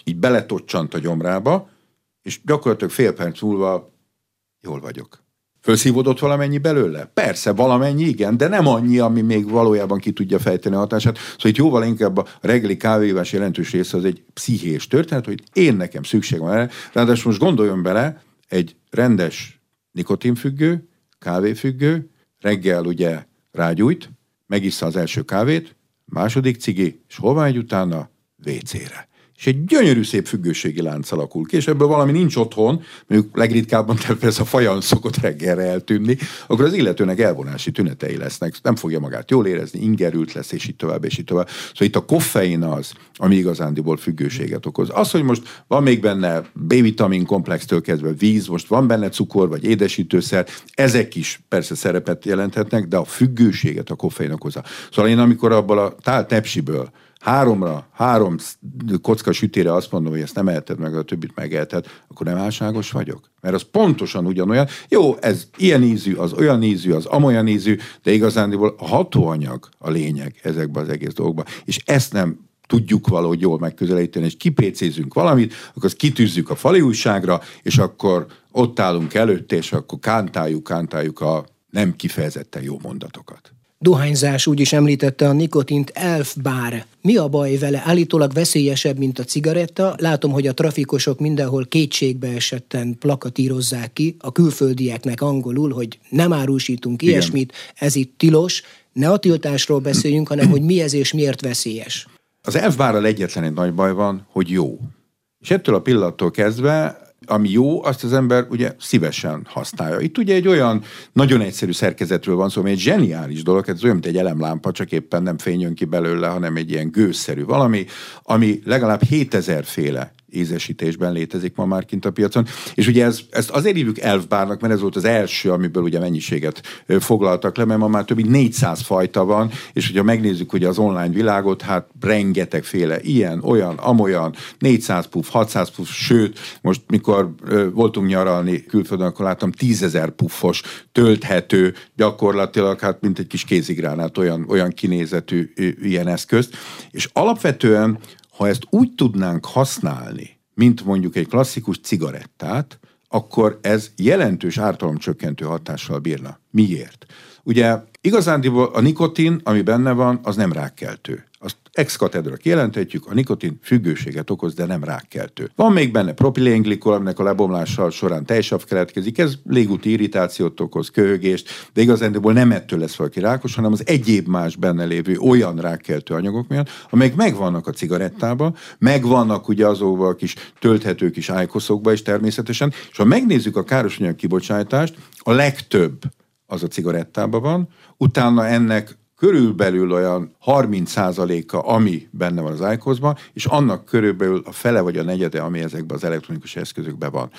S2: így beletocsant a gyomrába, és gyakorlatilag fél perc múlva jól vagyok. Fölszívódott valamennyi belőle? Persze, valamennyi igen, de nem annyi, ami még valójában ki tudja fejteni a hatását. Szóval itt jóval inkább a reggeli kávévás jelentős része az egy pszichés történet, hogy én nekem szükség van erre. Ráadásul most gondoljon bele, egy rendes nikotinfüggő, kávéfüggő, reggel ugye rágyújt, megissza az első kávét, második cigi, és hol van egy utána? WC-re és egy gyönyörű szép függőségi lánc alakul ki, és ebből valami nincs otthon, mondjuk legritkábban ez a fajan szokott reggelre eltűnni, akkor az illetőnek elvonási tünetei lesznek, nem fogja magát jól érezni, ingerült lesz, és így tovább, és így tovább. Szóval itt a koffein az, ami igazándiból függőséget okoz. Az, hogy most van még benne B-vitamin komplextől kezdve víz, most van benne cukor vagy édesítőszer, ezek is persze szerepet jelenthetnek, de a függőséget a koffein okozza. Szóval én amikor abból a tál tepsiből háromra, három kocka sütére azt mondom, hogy ezt nem eheted meg, a többit megeheted, akkor nem álságos vagyok. Mert az pontosan ugyanolyan. Jó, ez ilyen ízű, az olyan ízű, az amolyan ízű, de igazándiból a hatóanyag a lényeg ezekben az egész dolgokban. És ezt nem tudjuk valahogy jól megközelíteni, és kipécézünk valamit, akkor azt kitűzzük a fali újságra, és akkor ott állunk előtte, és akkor kántáljuk, kántáljuk a nem kifejezetten jó mondatokat.
S1: Dohányzás úgy is említette a nikotint elfbár. Mi a baj vele? Állítólag veszélyesebb, mint a cigaretta. Látom, hogy a trafikosok mindenhol kétségbe esetten plakatírozzák ki, a külföldieknek angolul, hogy nem árusítunk Igen. ilyesmit, ez itt tilos. Ne a tiltásról beszéljünk, hanem hogy mi ez és miért veszélyes.
S2: Az elfbárral egyetlen egy nagy baj van, hogy jó. És ettől a pillanattól kezdve ami jó, azt az ember ugye szívesen használja. Itt ugye egy olyan nagyon egyszerű szerkezetről van szó, ami egy zseniális dolog, ez olyan, mint egy elemlámpa, csak éppen nem fényön ki belőle, hanem egy ilyen gőzszerű valami, ami legalább 7000 féle ízesítésben létezik ma már kint a piacon. És ugye ez, ezt azért hívjuk elfbárnak, mert ez volt az első, amiből ugye mennyiséget foglaltak le, mert ma már több mint 400 fajta van, és hogyha megnézzük ugye az online világot, hát rengetegféle ilyen, olyan, amolyan, 400 puff, 600 puff, sőt, most mikor voltunk nyaralni külföldön, akkor láttam 10 puffos, tölthető, gyakorlatilag hát mint egy kis kézigránát, olyan, olyan kinézetű ilyen eszközt. És alapvetően ha ezt úgy tudnánk használni, mint mondjuk egy klasszikus cigarettát, akkor ez jelentős ártalomcsökkentő hatással bírna. Miért? Ugye igazándiból a nikotin, ami benne van, az nem rákkeltő azt ex katedra kijelenthetjük, a nikotin függőséget okoz, de nem rákkeltő. Van még benne propilenglikol, aminek a lebomlással során tejsav keletkezik, ez légúti irritációt okoz, köhögést, de igazándiból nem ettől lesz valaki rákos, hanem az egyéb más benne lévő olyan rákkeltő anyagok miatt, amelyek megvannak a cigarettában, megvannak ugye azokban a kis tölthető kis ájkoszokban is természetesen, és ha megnézzük a károsanyag kibocsátást, a legtöbb az a cigarettában van, utána ennek körülbelül olyan 30%-a, ami benne van az iqos és annak körülbelül a fele vagy a negyede, ami ezekben az elektronikus eszközökben van.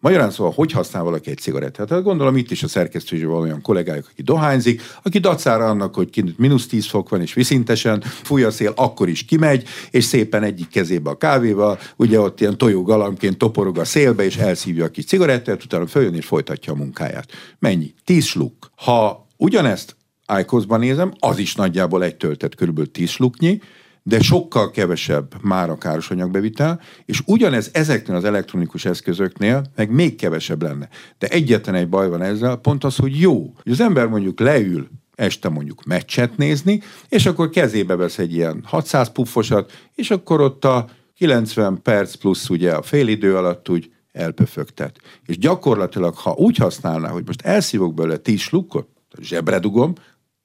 S2: Magyarán szóval, hogy használ valaki egy cigarettát? Hát gondolom itt is a szerkesztőségben van olyan kollégájuk, aki dohányzik, aki dacára annak, hogy kint mínusz 10 fok van, és viszintesen fúj a szél, akkor is kimegy, és szépen egyik kezébe a kávéval, ugye ott ilyen tojógalamként toporog a szélbe, és elszívja a kis cigarettát, utána följön és folytatja a munkáját. Mennyi? 10 sluk. Ha ugyanezt IQOS-ban nézem, az is nagyjából egy töltet körülbelül 10 sluknyi, de sokkal kevesebb már a károsanyagbevitel, és ugyanez ezeknél az elektronikus eszközöknél meg még kevesebb lenne. De egyetlen egy baj van ezzel, pont az, hogy jó. Hogy az ember mondjuk leül este mondjuk meccset nézni, és akkor kezébe vesz egy ilyen 600 puffosat, és akkor ott a 90 perc plusz ugye a fél idő alatt úgy elpöfögtet. És gyakorlatilag, ha úgy használná, hogy most elszívok belőle 10 slukkot, zsebre dugom,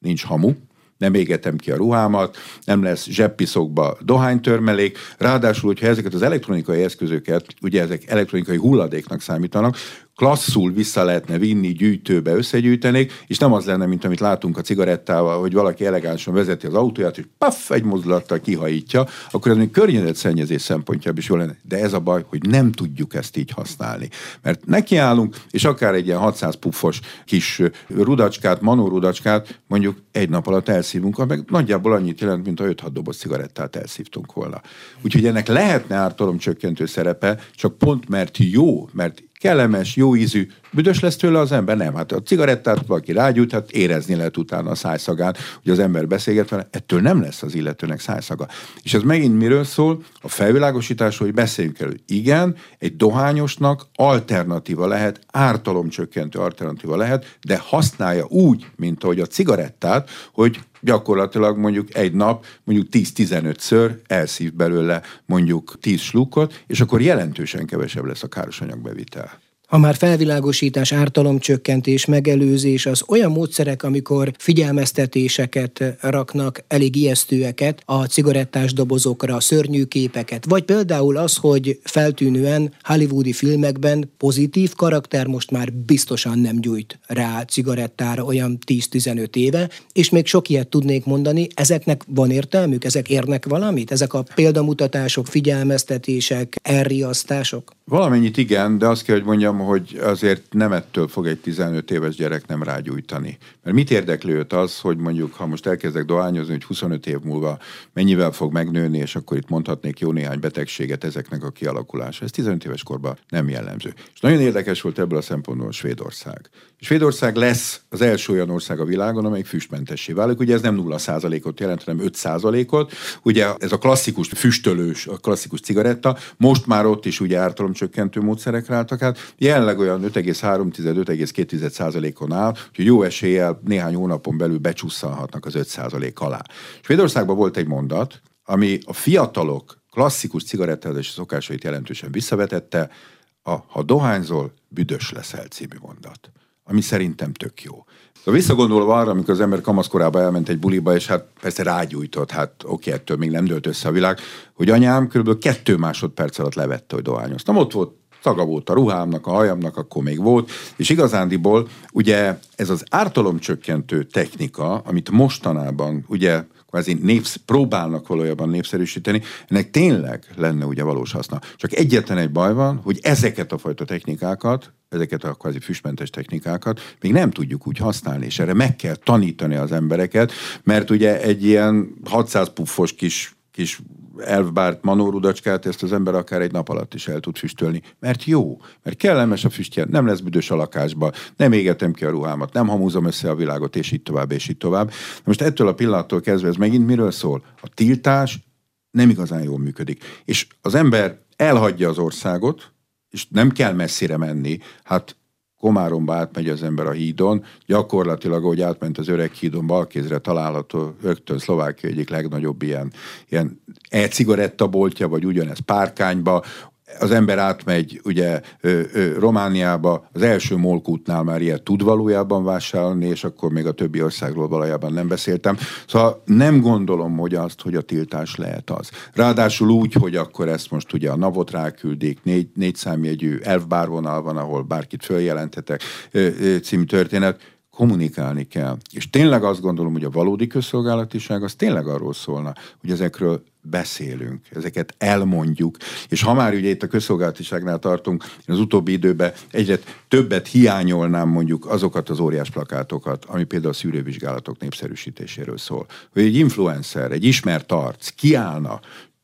S2: nincs hamu, nem égetem ki a ruhámat, nem lesz zseppiszokba dohánytörmelék, ráadásul, hogyha ezeket az elektronikai eszközöket, ugye ezek elektronikai hulladéknak számítanak, klasszul vissza lehetne vinni gyűjtőbe, összegyűjtenék, és nem az lenne, mint amit látunk a cigarettával, hogy valaki elegánsan vezeti az autóját, és paf, egy mozdulattal kihajítja, akkor ez még környezetszennyezés szempontjából is jó lenne. De ez a baj, hogy nem tudjuk ezt így használni. Mert nekiállunk, és akár egy ilyen 600 puffos kis rudacskát, manó rudacskát mondjuk egy nap alatt elszívunk, meg nagyjából annyit jelent, mint a 5-6 doboz cigarettát elszívtunk volna. Úgyhogy ennek lehetne ártalomcsökkentő szerepe, csak pont mert jó, mert kellemes, jó ízű, büdös lesz tőle az ember? Nem. Hát a cigarettát valaki rágyújt, hát érezni lehet utána a szájszagán, hogy az ember beszélget vele, ettől nem lesz az illetőnek szájszaga. És ez megint miről szól? A felvilágosítás, hogy beszéljünk elő. Igen, egy dohányosnak alternatíva lehet, ártalomcsökkentő alternatíva lehet, de használja úgy, mint ahogy a cigarettát, hogy gyakorlatilag mondjuk egy nap mondjuk 10-15-ször elszív belőle mondjuk 10 slukot, és akkor jelentősen kevesebb lesz a károsanyagbevitel.
S1: Ha már felvilágosítás, ártalomcsökkentés, megelőzés, az olyan módszerek, amikor figyelmeztetéseket raknak, elég ijesztőeket a cigarettás dobozokra, szörnyű képeket, vagy például az, hogy feltűnően hollywoodi filmekben pozitív karakter most már biztosan nem gyújt rá cigarettára olyan 10-15 éve, és még sok ilyet tudnék mondani, ezeknek van értelmük, ezek érnek valamit, ezek a példamutatások, figyelmeztetések, elriasztások?
S2: Valamennyit igen, de azt kell, hogy mondjam, hogy azért nem ettől fog egy 15 éves gyerek nem rágyújtani. Mert mit érdeklő őt az, hogy mondjuk, ha most elkezdek dohányozni, hogy 25 év múlva mennyivel fog megnőni, és akkor itt mondhatnék jó néhány betegséget ezeknek a kialakulása. Ez 15 éves korban nem jellemző. És nagyon érdekes volt ebből a szempontból Svédország. Svédország lesz az első olyan ország a világon, amelyik füstmentessé válik. Ugye ez nem 0 ot jelent, hanem 5 ot Ugye ez a klasszikus füstölős, a klasszikus cigaretta, most már ott is ugye ártalomcsökkentő módszerekre álltak át. Jelenleg olyan 5,3-5,2 százalékon áll, hogy jó eséllyel néhány hónapon belül becsúszhatnak az 5 százalék alá. Svédországban volt egy mondat, ami a fiatalok klasszikus cigarettázási szokásait jelentősen visszavetette, a, ha dohányzol, büdös leszel című mondat ami szerintem tök jó. Szóval visszagondolva arra, amikor az ember kamaszkorába elment egy buliba, és hát persze rágyújtott, hát oké, ettől még nem dőlt össze a világ, hogy anyám körülbelül kettő másodperc alatt levette, hogy dohányoztam. Ott volt szaga volt a ruhámnak, a hajamnak, akkor még volt, és igazándiból ugye ez az ártalomcsökkentő technika, amit mostanában ugye kvázi népsz, próbálnak valójában népszerűsíteni, ennek tényleg lenne ugye valós haszna. Csak egyetlen egy baj van, hogy ezeket a fajta technikákat, ezeket a kvázi füstmentes technikákat még nem tudjuk úgy használni, és erre meg kell tanítani az embereket, mert ugye egy ilyen 600 puffos kis kis elvbárt manórudacskát, ezt az ember akár egy nap alatt is el tud füstölni. Mert jó, mert kellemes a füstje, nem lesz büdös a lakásba, nem égetem ki a ruhámat, nem hamúzom össze a világot, és így tovább, és így tovább. Most ettől a pillanattól kezdve ez megint miről szól? A tiltás nem igazán jól működik. És az ember elhagyja az országot, és nem kell messzire menni. Hát Komáromba átmegy az ember a hídon, gyakorlatilag, ahogy átment az öreg hídon, balkézre található rögtön Szlovákia egyik legnagyobb ilyen, ilyen e-cigaretta boltja, vagy ugyanez Párkányba, az ember átmegy ugye ö, ö, Romániába, az első molkútnál már ilyet tud valójában vásárolni, és akkor még a többi országról valójában nem beszéltem. Szóval nem gondolom, hogy azt, hogy a tiltás lehet az. Ráadásul úgy, hogy akkor ezt most ugye a navot ráküldik, négy, négy számjegyű elfbárvonal van, ahol bárkit följelenthetek című történet, kommunikálni kell. És tényleg azt gondolom, hogy a valódi közszolgálatiság az tényleg arról szólna, hogy ezekről beszélünk, ezeket elmondjuk, és ha már ugye itt a közszolgálatiságnál tartunk, én az utóbbi időben egyre többet hiányolnám mondjuk azokat az óriás plakátokat, ami például a szűrővizsgálatok népszerűsítéséről szól. Hogy egy influencer, egy ismert arc kiállna,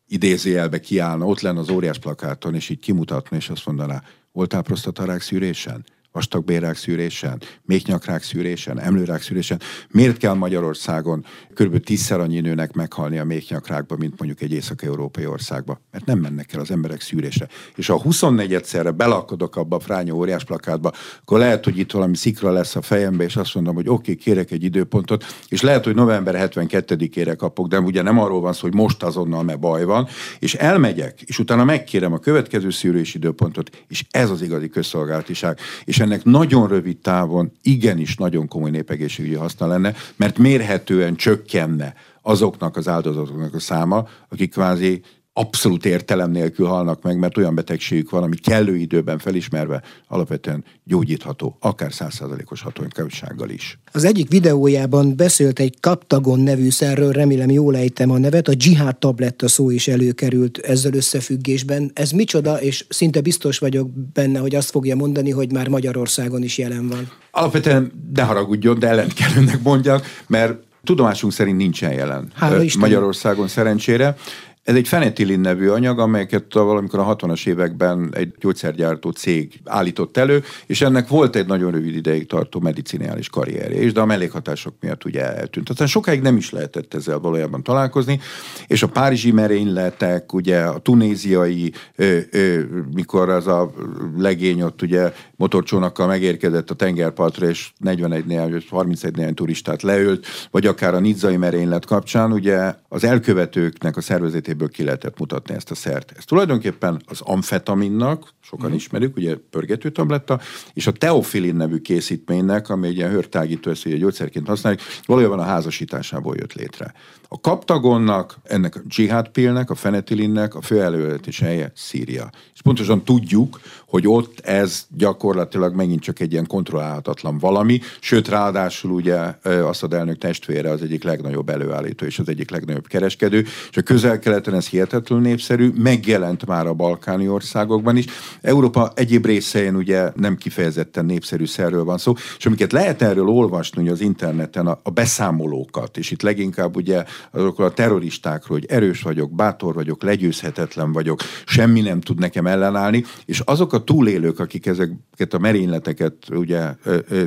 S2: idézőjelbe kiállna, ott lenne az óriás plakáton, és így kimutatna, és azt mondaná, voltál prostatarák szűrésen? Vastagbérrák szűrésen, méhnyakrák szűrésen, emlőrák szűrésen. Miért kell Magyarországon kb. tízszer annyi nőnek meghalni a méhnyakrákba, mint mondjuk egy észak-európai országba? Mert nem mennek el az emberek szűrésre. És ha 24-szerre belakadok abba a frányó óriás plakátba, akkor lehet, hogy itt valami szikra lesz a fejembe, és azt mondom, hogy oké, okay, kérek egy időpontot, és lehet, hogy november 72-ére kapok, de ugye nem arról van szó, hogy most azonnal, mert baj van, és elmegyek, és utána megkérem a következő szűrés időpontot, és ez az igazi közszolgálatiság. És ennek nagyon rövid távon igenis nagyon komoly népegészségügyi haszna lenne, mert mérhetően csökkenne azoknak az áldozatoknak a száma, akik kvázi abszolút értelem nélkül halnak meg, mert olyan betegségük van, ami kellő időben felismerve alapvetően gyógyítható, akár százszázalékos hatóanyagsággal is.
S1: Az egyik videójában beszélt egy Kaptagon nevű szerről, remélem jól ejtem a nevet, a dzsihád tabletta szó is előkerült ezzel összefüggésben. Ez micsoda, és szinte biztos vagyok benne, hogy azt fogja mondani, hogy már Magyarországon is jelen van.
S2: Alapvetően ne haragudjon, de ellen kell önnek mondjak, mert tudomásunk szerint nincsen jelen Hála Magyarországon szerencsére. Ez egy fenetilin nevű anyag, amelyeket valamikor a 60-as években egy gyógyszergyártó cég állított elő, és ennek volt egy nagyon rövid ideig tartó medicinális karrierje is, de a mellékhatások miatt ugye eltűnt. Aztán sokáig nem is lehetett ezzel valójában találkozni, és a párizsi merényletek, ugye a tunéziai, ö, ö, mikor az a legény ott ugye motorcsónakkal megérkezett a tengerpartra, és 41 néhány, 31 néhány turistát leölt, vagy akár a nizzai merénylet kapcsán, ugye az elkövetőknek a szervezetében ebből ki lehetett mutatni ezt a szert. Ez tulajdonképpen az amfetaminnak, sokan mm. ismerjük, ugye pörgető tabletta, és a teofilin nevű készítménynek, ami egy ilyen hörtágító, ezt ugye gyógyszerként használjuk, valójában a házasításából jött létre. A kaptagonnak, ennek a dzsihádpilnek, a fenetilinnek a fő elővezetés helye Szíria. És pontosan tudjuk, hogy ott ez gyakorlatilag megint csak egy ilyen kontrollálhatatlan valami, sőt ráadásul ugye Assad elnök testvére az egyik legnagyobb előállító és az egyik legnagyobb kereskedő, és a közel-keleten ez hihetetlenül népszerű, megjelent már a balkáni országokban is. Európa egyéb részein ugye nem kifejezetten népszerű szerről van szó, és amiket lehet erről olvasni ugye az interneten, a, a beszámolókat, és itt leginkább ugye azokról a terroristákról, hogy erős vagyok, bátor vagyok, legyőzhetetlen vagyok, semmi nem tud nekem ellenállni, és azok a túlélők, akik ezeket a merényleteket ugye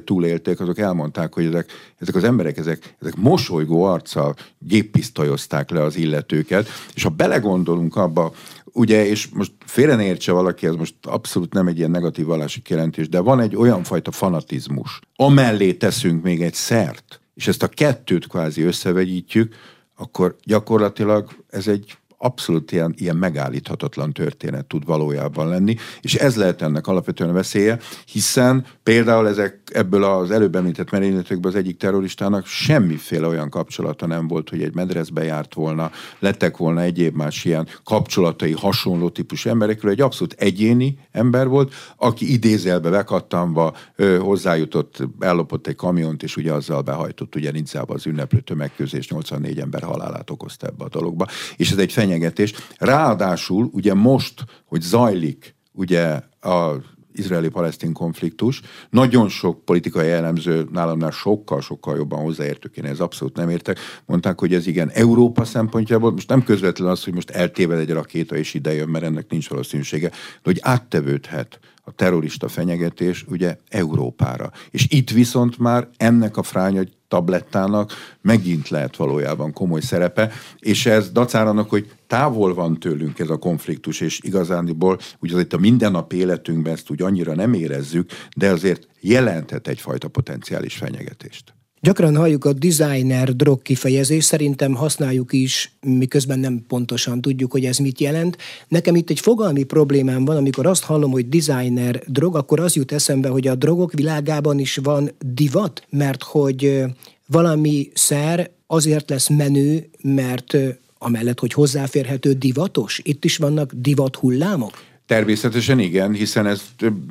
S2: túlélték, azok elmondták, hogy ezek, ezek az emberek, ezek, ezek mosolygó arccal géppisztolyozták le az illetőket, és ha belegondolunk abba, ugye, és most félre ne értse valaki, ez most abszolút nem egy ilyen negatív vallási kijelentés, de van egy olyan fajta fanatizmus, amellé teszünk még egy szert, és ezt a kettőt kvázi összevegyítjük, akkor gyakorlatilag ez egy abszolút ilyen, ilyen megállíthatatlan történet tud valójában lenni, és ez lehet ennek alapvetően veszélye, hiszen például ezek ebből az előbb említett merényletekből az egyik terroristának semmiféle olyan kapcsolata nem volt, hogy egy medreszbe járt volna, lettek volna egyéb más ilyen kapcsolatai hasonló típusú emberekről, egy abszolút egyéni ember volt, aki idézelbe bekattanva ö, hozzájutott, ellopott egy kamiont, és ugye azzal behajtott ugye Nincába az ünneplő tömegközés, 84 ember halálát okozta ebbe a dologba. És ez egy fenyegetés. Ráadásul ugye most, hogy zajlik ugye a izraeli-palesztin konfliktus. Nagyon sok politikai jellemző nálamnál sokkal-sokkal jobban hozzáértők, én ez abszolút nem értek. Mondták, hogy ez igen, Európa szempontjából, most nem közvetlenül az, hogy most eltéved egy rakéta és ide jön, mert ennek nincs valószínűsége, de hogy áttevődhet a terrorista fenyegetés ugye Európára. És itt viszont már ennek a fránya tablettának megint lehet valójában komoly szerepe, és ez dacára annak, hogy távol van tőlünk ez a konfliktus, és igazándiból ugye azért a mindennapi életünkben ezt úgy annyira nem érezzük, de azért jelenthet egyfajta potenciális fenyegetést.
S1: Gyakran halljuk a designer drog kifejezést, szerintem használjuk is, miközben nem pontosan tudjuk, hogy ez mit jelent. Nekem itt egy fogalmi problémám van, amikor azt hallom, hogy designer drog, akkor az jut eszembe, hogy a drogok világában is van divat, mert hogy valami szer azért lesz menő, mert amellett, hogy hozzáférhető divatos, itt is vannak divat hullámok?
S2: Természetesen igen, hiszen ez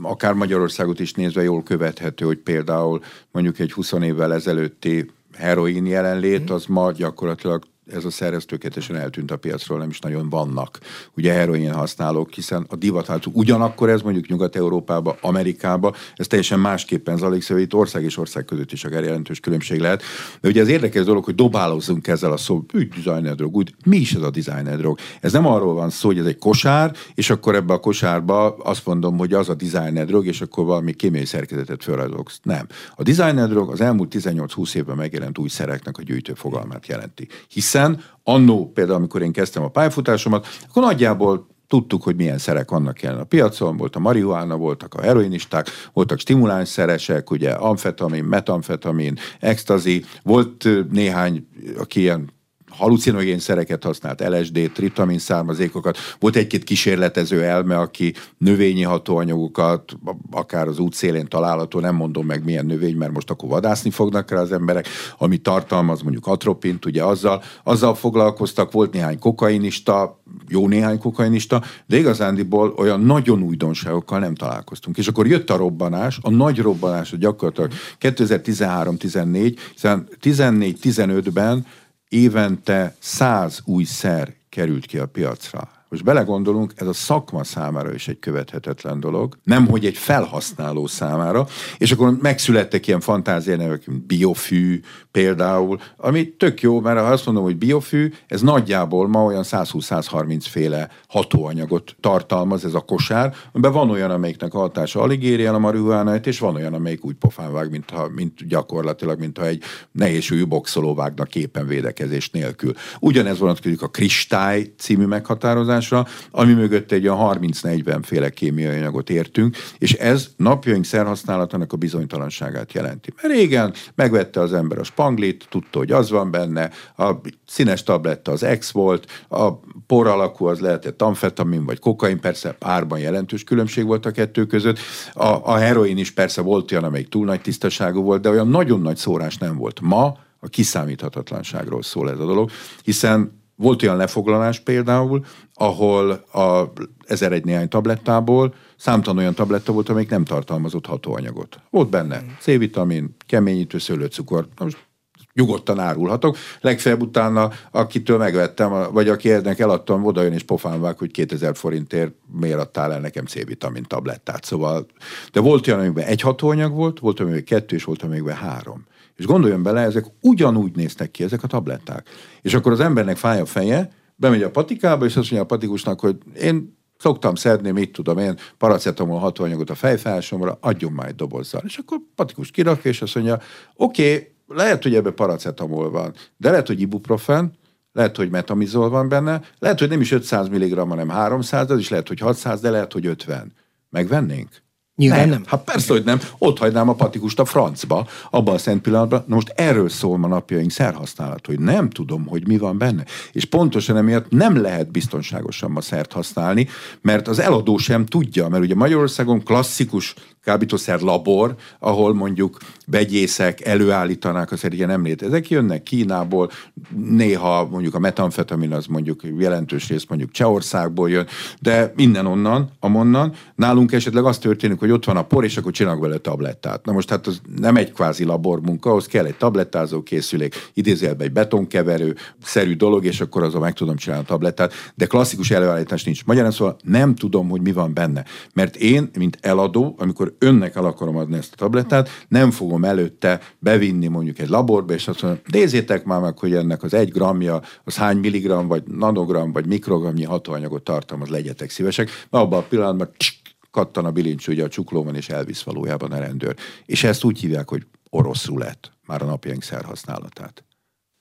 S2: akár Magyarországot is nézve jól követhető, hogy például mondjuk egy 20 évvel ezelőtti heroin jelenlét, az ma gyakorlatilag ez a szer ez tökéletesen eltűnt a piacról, nem is nagyon vannak ugye heroin használók, hiszen a divat ugyanakkor ez mondjuk Nyugat-Európába, Amerikába, ez teljesen másképpen zajlik, szóval itt ország és ország között is akár jelentős különbség lehet. De ugye az érdekes dolog, hogy dobálózzunk ezzel a szó, úgy designer drog, úgy, mi is ez a designer drog? Ez nem arról van szó, hogy ez egy kosár, és akkor ebbe a kosárba azt mondom, hogy az a designer drog, és akkor valami kémiai szerkezetet felrajzolok. Nem. A designer drog az elmúlt 18-20 évben megjelent új szereknek a gyűjtő fogalmát jelenti. Hiszen hiszen annó például, amikor én kezdtem a pályafutásomat, akkor nagyjából tudtuk, hogy milyen szerek vannak jelen a piacon, volt a marihuána, voltak a heroinisták, voltak stimulánszeresek, ugye amfetamin, metamfetamin, extazi, volt néhány, aki ilyen halucinogén szereket használt, LSD, triptamin származékokat, volt egy-két kísérletező elme, aki növényi hatóanyagokat, akár az útszélén található, nem mondom meg milyen növény, mert most akkor vadászni fognak rá az emberek, ami tartalmaz mondjuk atropint, ugye azzal, azzal foglalkoztak, volt néhány kokainista, jó néhány kokainista, de igazándiból olyan nagyon újdonságokkal nem találkoztunk. És akkor jött a robbanás, a nagy robbanás, gyakorlatilag 2013-14, hiszen 14-15-ben évente száz új szer került ki a piacra. Most belegondolunk, ez a szakma számára is egy követhetetlen dolog, nem hogy egy felhasználó számára, és akkor megszülettek ilyen fantáziánevek, biofű például, ami tök jó, mert ha azt mondom, hogy biofű, ez nagyjából ma olyan 120-130 féle hatóanyagot tartalmaz ez a kosár, amiben van olyan, amelyiknek a hatása alig éri el a marihuánát, és van olyan, amelyik úgy pofán vág, mint, ha, mint gyakorlatilag, mint ha egy nehéz súlyú boxoló vágnak képen védekezés nélkül. Ugyanez vonatkozik a kristály című meghatározás, gyártásra, ami mögött egy olyan 30-40 féle kémiai anyagot értünk, és ez napjaink szerhasználatának a bizonytalanságát jelenti. Mert régen megvette az ember a spanglit, tudta, hogy az van benne, a színes tabletta az X volt, a por alakú az lehetett amfetamin vagy kokain, persze árban jelentős különbség volt a kettő között. A, a heroin is persze volt olyan, amelyik túl nagy tisztaságú volt, de olyan nagyon nagy szórás nem volt. Ma a kiszámíthatatlanságról szól ez a dolog, hiszen volt olyan lefoglalás például, ahol a ezer egy néhány tablettából számtalan olyan tabletta volt, amelyik nem tartalmazott hatóanyagot. Volt benne C-vitamin, keményítő szőlőcukor, most nyugodtan árulhatok. Legfeljebb utána, akitől megvettem, vagy aki ennek eladtam, oda jön és pofán vág, hogy 2000 forintért miért adtál el nekem C-vitamin tablettát. Szóval, de volt olyan, amiben egy hatóanyag volt, volt amiben kettő, és volt amiben három. És gondoljon bele, ezek ugyanúgy néznek ki, ezek a tabletták. És akkor az embernek fáj a feje, bemegy a patikába, és azt mondja a patikusnak, hogy én szoktam szedni, mit tudom én, paracetamol hatóanyagot a fejfelsomra, adjon egy dobozzal. És akkor patikus kirakja, és azt mondja, oké, okay, lehet, hogy ebbe paracetamol van, de lehet, hogy ibuprofen, lehet, hogy metamizol van benne, lehet, hogy nem is 500 mg, hanem 300, az is lehet, hogy 600, de lehet, hogy 50. Megvennénk?
S1: Nyilván nem. nem.
S2: Hát persze, hogy nem. Ott hagynám a patikust a francba, abban a szent pillanatban. Na most erről szól ma napjaink szerhasználat, hogy nem tudom, hogy mi van benne. És pontosan emiatt nem lehet biztonságosan ma szert használni, mert az eladó sem tudja, mert ugye Magyarországon klasszikus kábítószer labor, ahol mondjuk begyészek előállítanák, az ilyen nem. Ezek jönnek Kínából, néha mondjuk a metamfetamin az mondjuk jelentős rész mondjuk Csehországból jön, de innen onnan, amonnan. Nálunk esetleg az történik, hogy ott van a por, és akkor csinálunk vele tablettát. Na most hát az nem egy kvázi labormunka, ahhoz kell egy tablettázó készülék, idézőjelben egy betonkeverő, szerű dolog, és akkor azon meg tudom csinálni a tablettát, de klasszikus előállítás nincs. Magyarán szóval nem tudom, hogy mi van benne. Mert én, mint eladó, amikor önnek el akarom adni ezt a tablettát, nem fogom előtte bevinni mondjuk egy laborba, és azt mondom, nézzétek már meg, hogy ennek az egy gramja, az hány milligram, vagy nanogram, vagy mikrogramnyi hatóanyagot tartalmaz, legyetek szívesek. Mert abban a pillanatban csk, kattan a bilincs ugye a csuklóban, és elvisz valójában a rendőr. És ezt úgy hívják, hogy orosz rulett, már a napjaink szerhasználatát.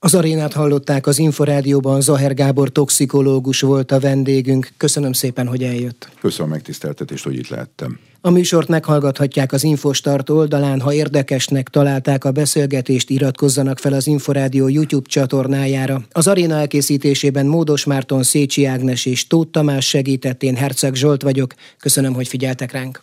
S1: Az arénát hallották az Inforádióban, Zaher Gábor toxikológus volt a vendégünk. Köszönöm szépen, hogy eljött.
S2: Köszönöm a megtiszteltetést, hogy itt lehettem.
S1: A műsort meghallgathatják az Infostart oldalán, ha érdekesnek találták a beszélgetést, iratkozzanak fel az Inforádió YouTube csatornájára. Az aréna elkészítésében Módos Márton, Szécsi Ágnes és Tóth Tamás segített, én Herceg Zsolt vagyok. Köszönöm, hogy figyeltek ránk.